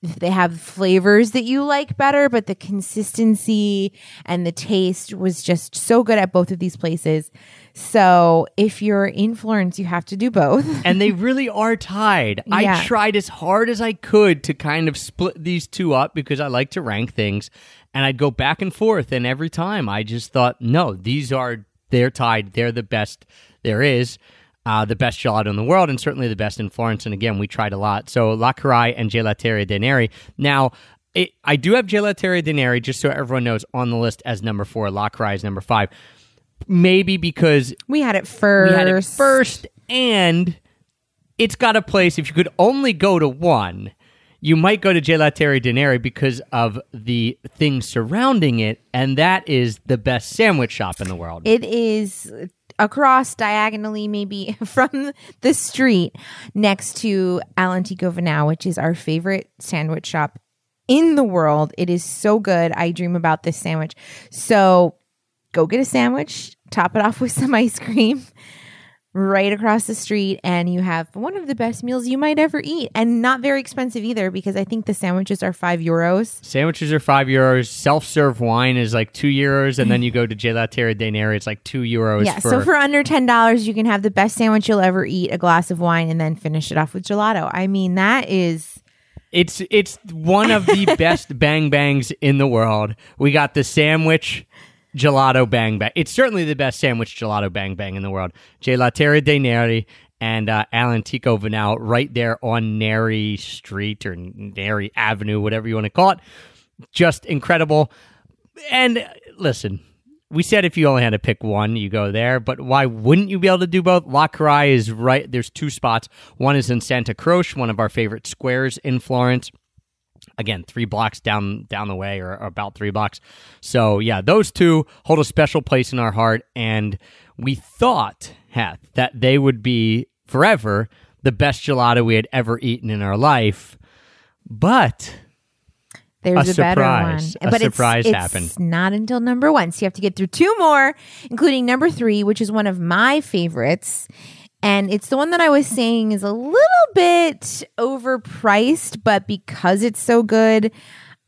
if they have flavors that you like better, but the consistency and the taste was just so good at both of these places. So if you're in Florence, you have to do both. and they really are tied. I tried as hard as I could to kind of split these two up because I like to rank things, and I'd go back and forth. And every time I just thought, no, these are they're tied. They're the best there is, uh, the best gelato in the world, and certainly the best in Florence. And again, we tried a lot. So La Carraia and Gelateria de Neri. Now. It, I do have Gelateria de Neri, just so everyone knows, on the list as number four. La Carraia is number five. Maybe because We had it first. we had it first, and it's got a place. If you could only go to one, you might go to Gelateria dei Neri because of the things surrounding it, and that is the best sandwich shop in the world. It is across diagonally, maybe from the street next to All'Antico Vinaio, which is our favorite sandwich shop in the world. It is so good. I dream about this sandwich. So go get a sandwich, top it off with some ice cream. Right across the street, and you have one of the best meals you might ever eat, and not very expensive either because I think the sandwiches are five euros. Sandwiches are five euros. Self-serve wine is like two euros, and then you go to Gelateria dei Neri, it's like two euros. Yeah, for, so for under ten dollars, you can have the best sandwich you'll ever eat, a glass of wine, and then finish it off with gelato. I mean, that is It's it's one of the best bang bangs in the world. We got the sandwich gelato bang bang. It's certainly the best sandwich gelato bang bang in the world. Gelateria de Neri and uh, All'Antico Vinaio right there on Neri Street or Neri Avenue, whatever you want to call it. Just incredible. And uh, listen, we said if you only had to pick one, you go there. But why wouldn't you be able to do both? La Carraia is right. There's two spots. One is in Santa Croce, one of our favorite squares in Florence. Again, three blocks down down the way, or, or about three blocks. So yeah, those two hold a special place in our heart, and we thought, Heath, that they would be forever the best gelato we had ever eaten in our life. But there's A a, better one, surprise. A but surprise it's, happened. It's not until number one, so you have to get through two more, including number three, which is one of my favorites. And it's the one that I was saying is a little bit overpriced, but because it's so good,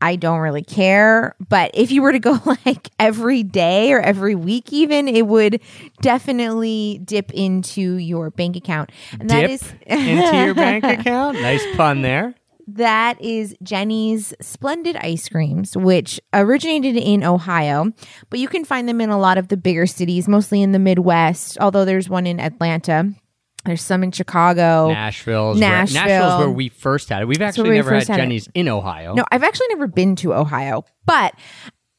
I don't really care. But if you were to go like every day or every week, even, it would definitely dip into your bank account. And that dip is into your bank account. Nice pun there. that is Jeni's Splendid Ice Creams, which originated in Ohio, but you can find them in a lot of the bigger cities, mostly in the Midwest, although there's one in Atlanta. There's some in Chicago. Nashville's Nashville. Where, Nashville's where we first had it. We've actually we never had had it. Jeni's in Ohio. No, I've actually never been to Ohio, but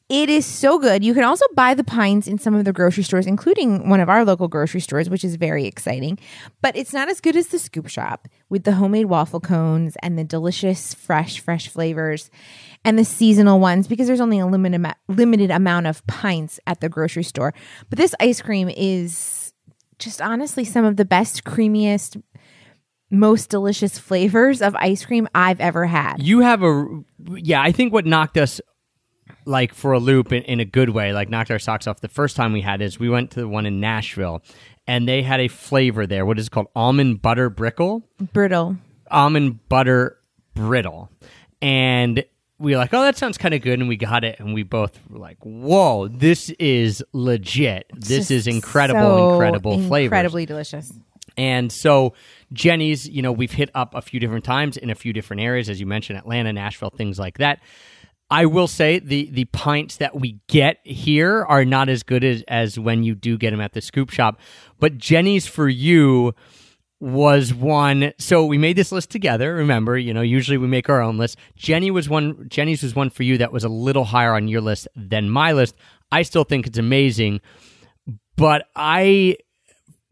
it is so good. You can also buy the pines in some of the grocery stores, including one of our local grocery stores, which is very exciting. But it's not as good as the scoop shop with the homemade waffle cones and the delicious, fresh, fresh flavors and the seasonal ones because there's only a limited, limited amount of pints at the grocery store. But this ice cream is just honestly some of the best, creamiest, most delicious flavors of ice cream I've ever had. You have a yeah. I think what knocked us like for a loop in, in a good way, like knocked our socks off the first time we had is we went to the one in Nashville, and they had a flavor there. What is it called? Almond butter brickle. Brittle. almond butter brittle. And we were like, oh, that sounds kind of good. And we got it. And we both were like, whoa, this is legit. This is incredible, so incredible flavor, Incredibly delicious. And so Jeni's, you know, we've hit up a few different times in a few different areas, as you mentioned, Atlanta, Nashville, things like that. I will say the the pints that we get here are not as good as, as when you do get them at the scoop shop. But Jeni's for you was one. So we made this list together. Remember, you know, usually we make our own list. Jeni was one. Jeni's was one for you that was a little higher on your list than my list. I still think it's amazing, but I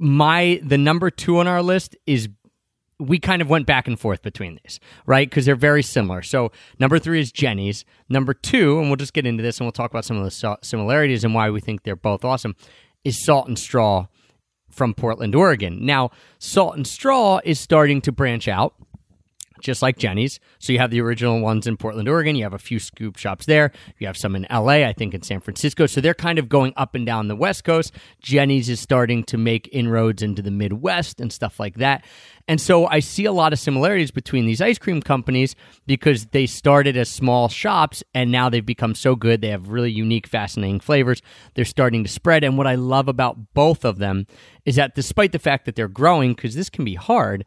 my the number two on our list is we kind of went back and forth between these, right? Because they're very similar. So number three is Jeni's. Number two, and we'll just get into this and we'll talk about some of the similarities and why we think they're both awesome, is Salt and Straw from Portland, Oregon. Now, Salt and Straw is starting to branch out. Just like Jeni's. So you have the original ones in Portland, Oregon. You have a few scoop shops there. You have some in LA, I think in San Francisco. So they're kind of going up and down the West Coast. Jeni's is starting to make inroads into the Midwest and stuff like that. And so I see a lot of similarities between these ice cream companies because they started as small shops and now they've become so good. They have really unique, fascinating flavors. They're starting to spread. And what I love about both of them is that despite the fact that they're growing, because this can be hard,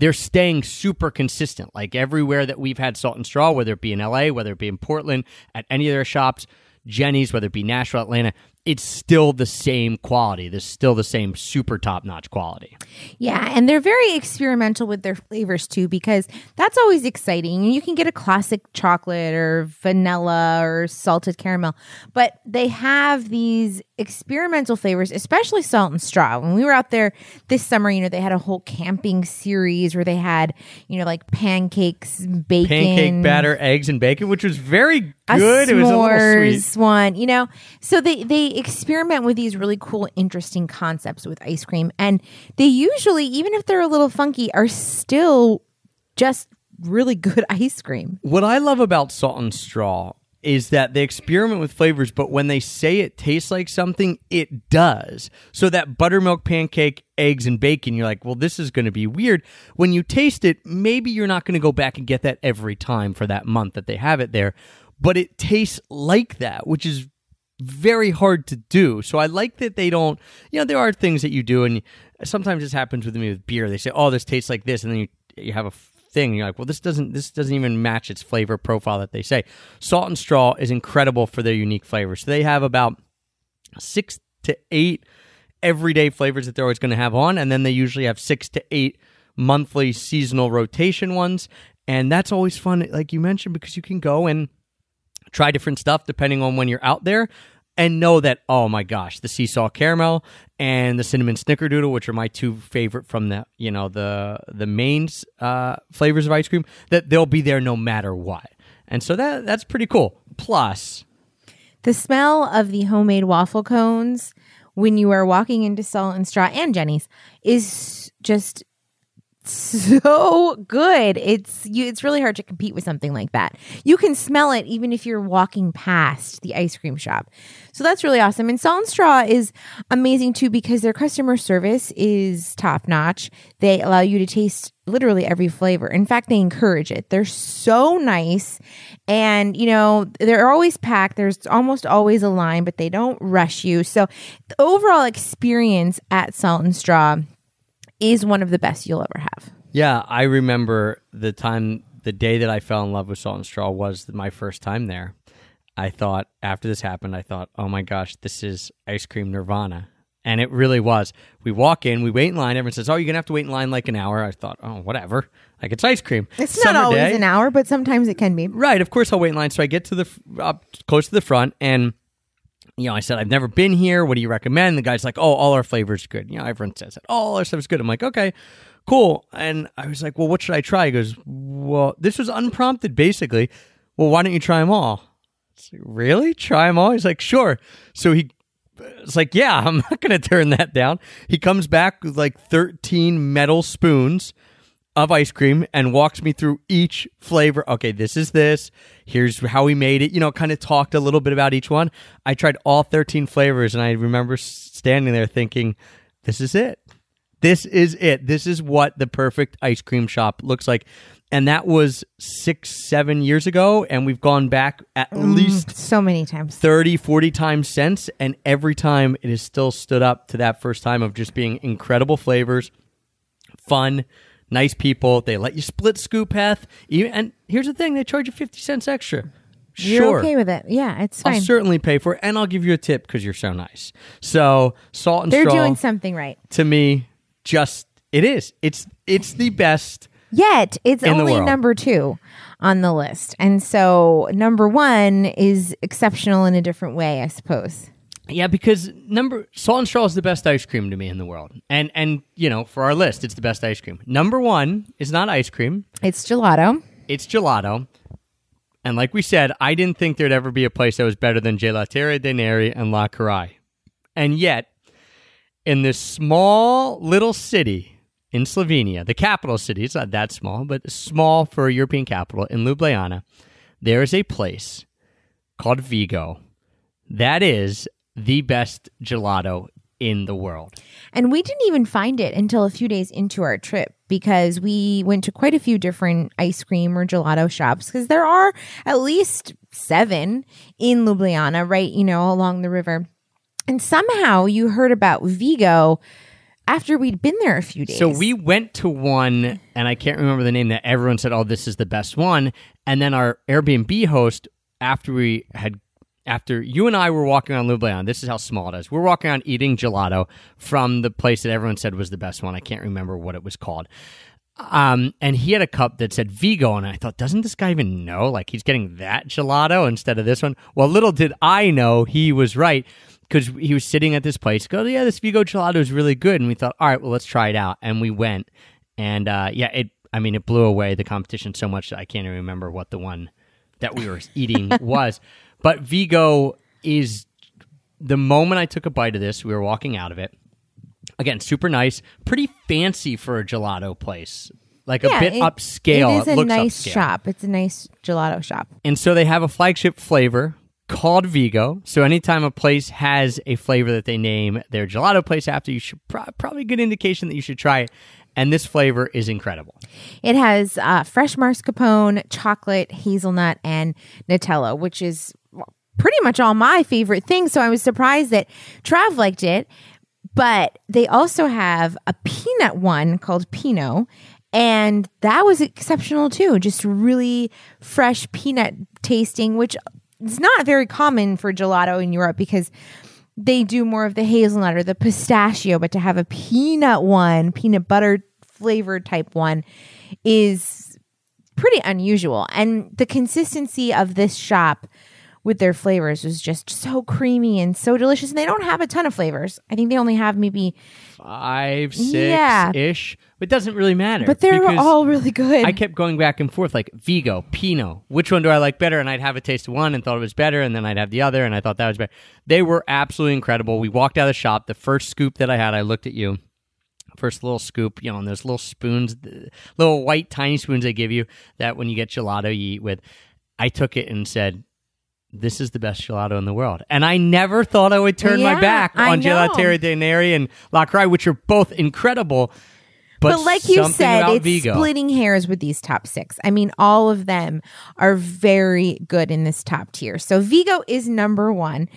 they're staying super consistent. Like everywhere that we've had Salt and Straw, whether it be in LA, whether it be in Portland, at any of their shops, Jeni's, whether it be Nashville, Atlanta, it's still the same quality. There's still the same super top notch quality. Yeah, and they're very experimental with their flavors too because that's always exciting. You can get a classic chocolate or vanilla or salted caramel, but they have these experimental flavors, especially salt and straw. When we were out there this summer, you know, they had a whole camping series where they had, you know, like pancakes, bacon, Pancake batter, eggs, and bacon, which was very good. it was a little sweet. one, you know. So they they experiment with these really cool, interesting concepts with ice cream, and they usually, even if they're a little funky, are still just really good ice cream. What I love about Salt and Straw is that they experiment with flavors, but when they say it tastes like something, it does. So that buttermilk pancake, eggs, and bacon, you're like, well, this is going to be weird. When you taste it, maybe you're not going to go back and get that every time for that month that they have it there, but it tastes like that, which is very hard to do. So I like that they don't, you know, there are things that you do, and sometimes this happens with me with beer. They say, oh, this tastes like this, and then you, you have a thing. You're like well this doesn't this doesn't even match its flavor profile that they say. Salt and straw is incredible for their unique flavors. So they have about six to eight everyday flavors that they're always going to have on and then they usually have six to eight monthly seasonal rotation ones. And that's always fun like you mentioned because you can go and try different stuff depending on when you're out there and know that oh my gosh the seesaw caramel and the cinnamon snickerdoodle which are my two favorite from the you know the the main uh, flavors of ice cream that they'll be there no matter what. And so that that's pretty cool. Plus The smell of the homemade waffle cones when you are walking into Salt and Straw and Jeni's is just so good. It's you it's really hard to compete with something like that. You can smell it even if you're walking past the ice cream shop. So that's really awesome. And Salt and Straw is amazing too because their customer service is top notch. They allow you to taste literally every flavor. In fact, they encourage it. They're so nice. And, you know, they're always packed. There's almost always a line, but they don't rush you. So the overall experience at Salt and Straw is one of the best you'll ever have. yeah i remember the time the day that i fell in love with salt and straw was my first time there i thought after this happened i thought oh my gosh this is ice cream nirvana and it really was we walk in we wait in line everyone says oh you're gonna have to wait in line like an hour i thought oh whatever like it's ice cream It's Summer not always day. an hour, but sometimes it can be. Right, of course I'll wait in line. So I get to the up close to the front, and you know I said I've never been here. What do you recommend? The guy's like, oh, all our flavors good. You know, everyone says it. All our stuff's good. I'm like, okay, cool. And I was like, well, what should I try? He goes, well, this was unprompted, basically. Well, why don't you try them all? Like, really? Try them all? He's like, sure. So he it's like, yeah, I'm not going to turn that down. He comes back with like 13 metal spoons of ice cream and walks me through each flavor. Okay, this is this. Here's how we made it. You know, kind of talked a little bit about each one. I tried all 13 flavors and I remember standing there thinking, this is it. This is it. This is what the perfect ice cream shop looks like. And that was six, seven years ago. And we've gone back at mm, least So many times. 30, 40 times since, and every time it has still stood up to that first time of just being incredible flavors, fun, nice people. They let you split scoop. Even, and here's the thing they charge you 50 cents extra. You're Sure. okay with it. Yeah, it's fine. I'll certainly pay for it, and I'll give you a tip because you're so nice. So, salt and They're straw doing something right. to me just It is. It's it's the best. Yet it's In the only world. number two on the list. And so number one is exceptional in a different way, I suppose. Yeah, because number salt and straw is the best ice cream to me in the world, and and you know for our list, it's the best ice cream. Number one is not ice cream; It's gelato. it's gelato. And like we said, I didn't think there'd ever be a place that was better than Gelateria de Neri and La Carraia. And yet, in this small little city in Slovenia, the capital city, it's not that small, but small for a European capital, in Ljubljana, there is a place called Vigo that is the best gelato in the world. And we didn't even find it until a few days into our trip because we went to quite a few different ice cream or gelato shops because there are at least seven in Ljubljana, right, you know, along the river. And somehow you heard about Vigo after we'd been there a few days. So we went to one, and I can't remember the name that everyone said, "Oh, this is the best one." And then our Airbnb host, after we had, after you and I were walking around Ljubljana, this is how small it is. We're walking around eating gelato from the place that everyone said was the best one. I can't remember what it was called. Um, and he had a cup that said Vigo, and I thought, doesn't this guy even know? Like he's getting that gelato instead of this one. Well, little did I know he was right because he was sitting at this place. Go, yeah, this Vigo gelato is really good, and we thought, all right, well, let's try it out, and we went, and uh, yeah, it. I mean, it blew away the competition so much that I can't even remember what the one that we were eating was. But Vigo is the moment I took a bite of this, we were walking out of it. Again, super nice, pretty fancy for a gelato place. Like a bit it- upscale. It is a looks nice upscale. shop. It's a nice gelato shop. And so they have a flagship flavor called Vigo. So anytime a place has a flavor that they name their gelato place after, you should pro- probably a good indication that you should try it. And this flavor is incredible. It has uh, fresh mascarpone, chocolate, hazelnut, and Nutella, which is pretty much all my favorite things. So I was surprised that Trav liked it. But they also have a peanut one called Pinot, and that was exceptional too. Just really fresh peanut tasting, which is not very common for gelato in Europe because they do more of the hazelnut or the pistachio, but to have a peanut one, peanut butter flavored type one, is pretty unusual. And the consistency of this shop with their flavors was just so creamy and so delicious. And they don't have a ton of flavors. I think they only have maybe, Five, six Yeah. ish. But it doesn't really matter. but they're all really good. I kept going back and forth like Vigo, Pinot. Which one do I like better? And I'd have a taste of one and thought it was better, and then I'd have the other and I thought that was better. They were absolutely incredible. We walked out of the shop. The first scoop that I had, I looked at you. First little scoop, you know, and those little spoons, little white tiny spoons they give you that when you get gelato you eat with. I took it and said, "This is the best gelato in the world." And I never thought I would turn my back on. Gelateria de Neri and La Carraia, which are both incredible. But, but like you said, it's Vigo. splitting hairs with these top six. I mean, all of them are very good in this top tier. So Vigo is number one.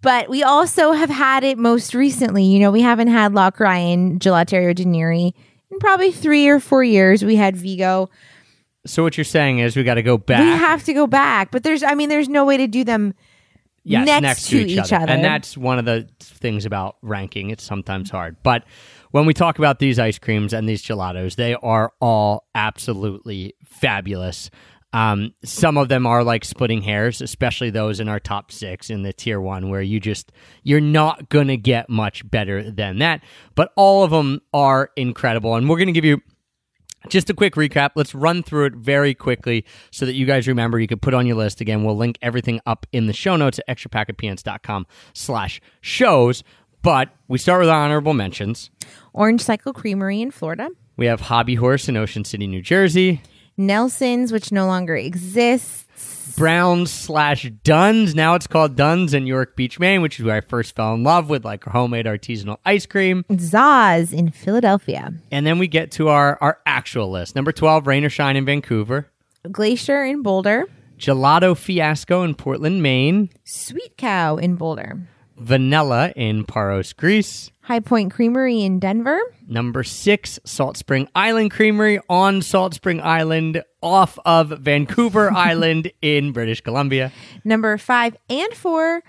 But we also have had it most recently. You know, we haven't had La Ryan, Gelateria de Neri in probably three or four years. We had Vigo. So what you're saying is we got to go back. We have to go back. But there's, I mean, there's no way to do them yes, next next, to to each, each other. other. and that's one of the things about ranking. It's sometimes hard, but when we talk about these ice creams and these gelatos, they are all absolutely fabulous. Um, some of them are like splitting hairs, especially those in our top six in the tier one, where you just you're not gonna get much better than that. But all of them are incredible, and we're gonna give you just a quick recap. Let's run through it very quickly so that you guys remember. You can put on your list. Again, we'll link everything up in the show notes at extrapackofpeanuts.com slash shows. But we start with honorable mentions. Orange Cycle Creamery in Florida, We have Hobby Horse in Ocean City, New Jersey. Nelson's, which no longer exists. Brown's slash Duns. Now it's called Duns in York Beach, Maine, which is where I first fell in love with like homemade artisanal ice cream. Zaz in Philadelphia. And then we get to our, our actual list. Number 12, Rain or Shine in Vancouver. Glacier in Boulder. Gelato Fiasco in Portland, Maine. Sweet Cow in Boulder. Vanilla in Paros, Greece. High Point Creamery in Denver. Number six, Salt Spring Island Creamery on Salt Spring Island off of Vancouver Island in British Columbia. Number five and four,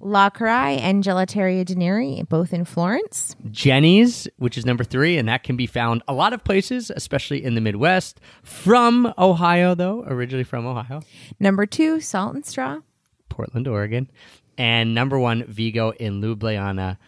La Carraia and Gelateria de Neri, both in Florence. Jeni's, which is number three, and that can be found a lot of places, especially in the Midwest. From Ohio, though, originally from Ohio, Number two, Salt and Straw. Portland, Oregon. And number one, Vigo in Ljubljana,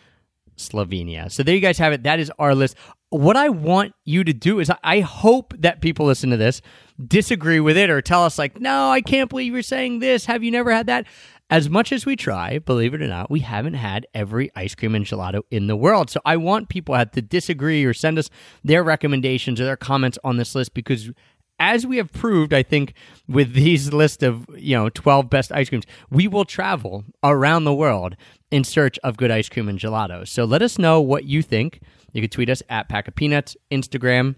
Slovenia. So there you guys have it. That is our list. What I want you to do is I- hope that people listen to this, disagree with it, or tell us, like, no, I can't believe you're saying this. Have you never had that? As much as we try, believe it or not, we haven't had every ice cream and gelato in the world. So I want people to disagree or send us their recommendations or their comments on this list because as we have proved, I think, with these list of you know twelve best ice creams, we will travel around the world in search of good ice cream and gelato. So let us know what you think. You can tweet us at Pack of Peanuts, Instagram.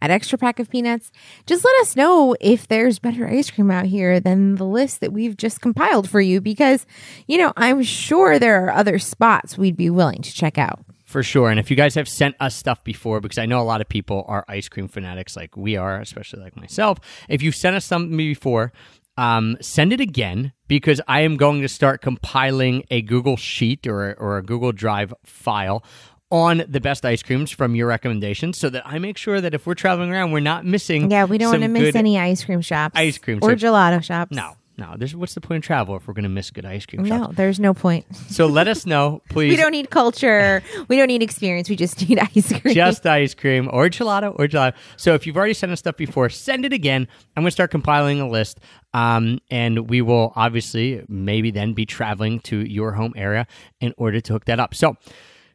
At Extra Pack of Peanuts, just let us know if there's better ice cream out here than the list that we've just compiled for you because, you know, I'm sure there are other spots we'd be willing to check out. For sure. And if you guys have sent us stuff before, because I know a lot of people are ice cream fanatics like we are, especially like myself. If you've sent us something before, um, send it again because I am going to start compiling a Google Sheet or, or a Google Drive file on the best ice creams from your recommendations so that I make sure that if we're traveling around, we're not missing. Yeah, we don't want to miss any ice cream shops. Ice cream or shops. gelato shops. No, no. There's, what's the point of travel if we're going to miss good ice cream No, shops? there's no point. So let us know, please. We don't need culture. we don't need experience. We just need ice cream. just ice cream or gelato or gelato. So if you've already sent us stuff before, send it again. I'm going to start compiling a list. Um, and we will obviously maybe then be traveling to your home area in order to hook that up. So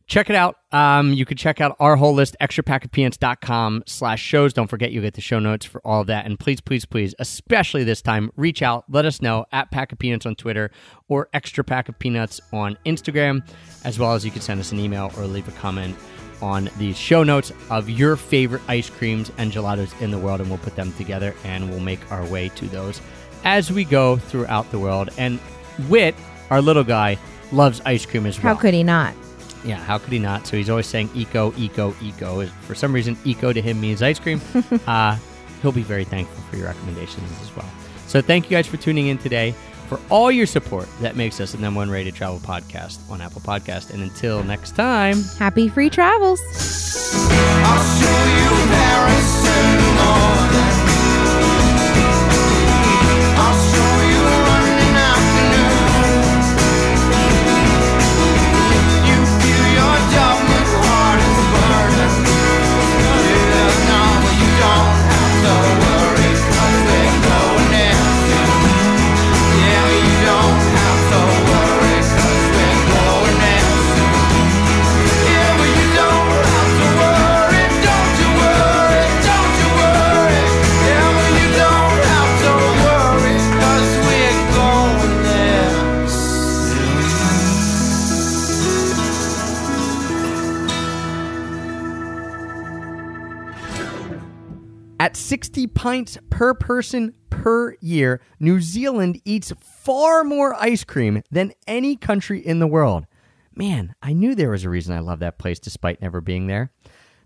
check it out. Um, you can check out our whole list, extrapackofpeanuts.com slash shows. Don't forget you get the show notes for all of that. And please, please, please, especially this time, reach out. Let us know at Pack of Peanuts on Twitter or Extra Pack of Peanuts on Instagram, as well as you can send us an email or leave a comment on the show notes of your favorite ice creams and gelatos in the world, and we'll put them together and we'll make our way to those as we go throughout the world. And Wit, our little guy, loves ice cream as well. How could he not? Yeah, how could he not? So he's always saying eco, eco, eco. For some reason, eco to him means ice cream. uh, he'll be very thankful for your recommendations as well. So thank you guys for tuning in today, for all your support that makes us the number one rated travel podcast on Apple Podcast. And until next time. Happy free travels. At 60 pints per person per year, New Zealand eats far more ice cream than any country in the world. Man, I knew there was a reason I love that place despite never being there.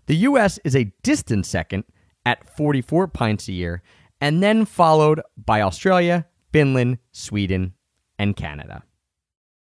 The US is a distant second at 44 pints a year, and then followed by Australia, Finland, Sweden, and Canada.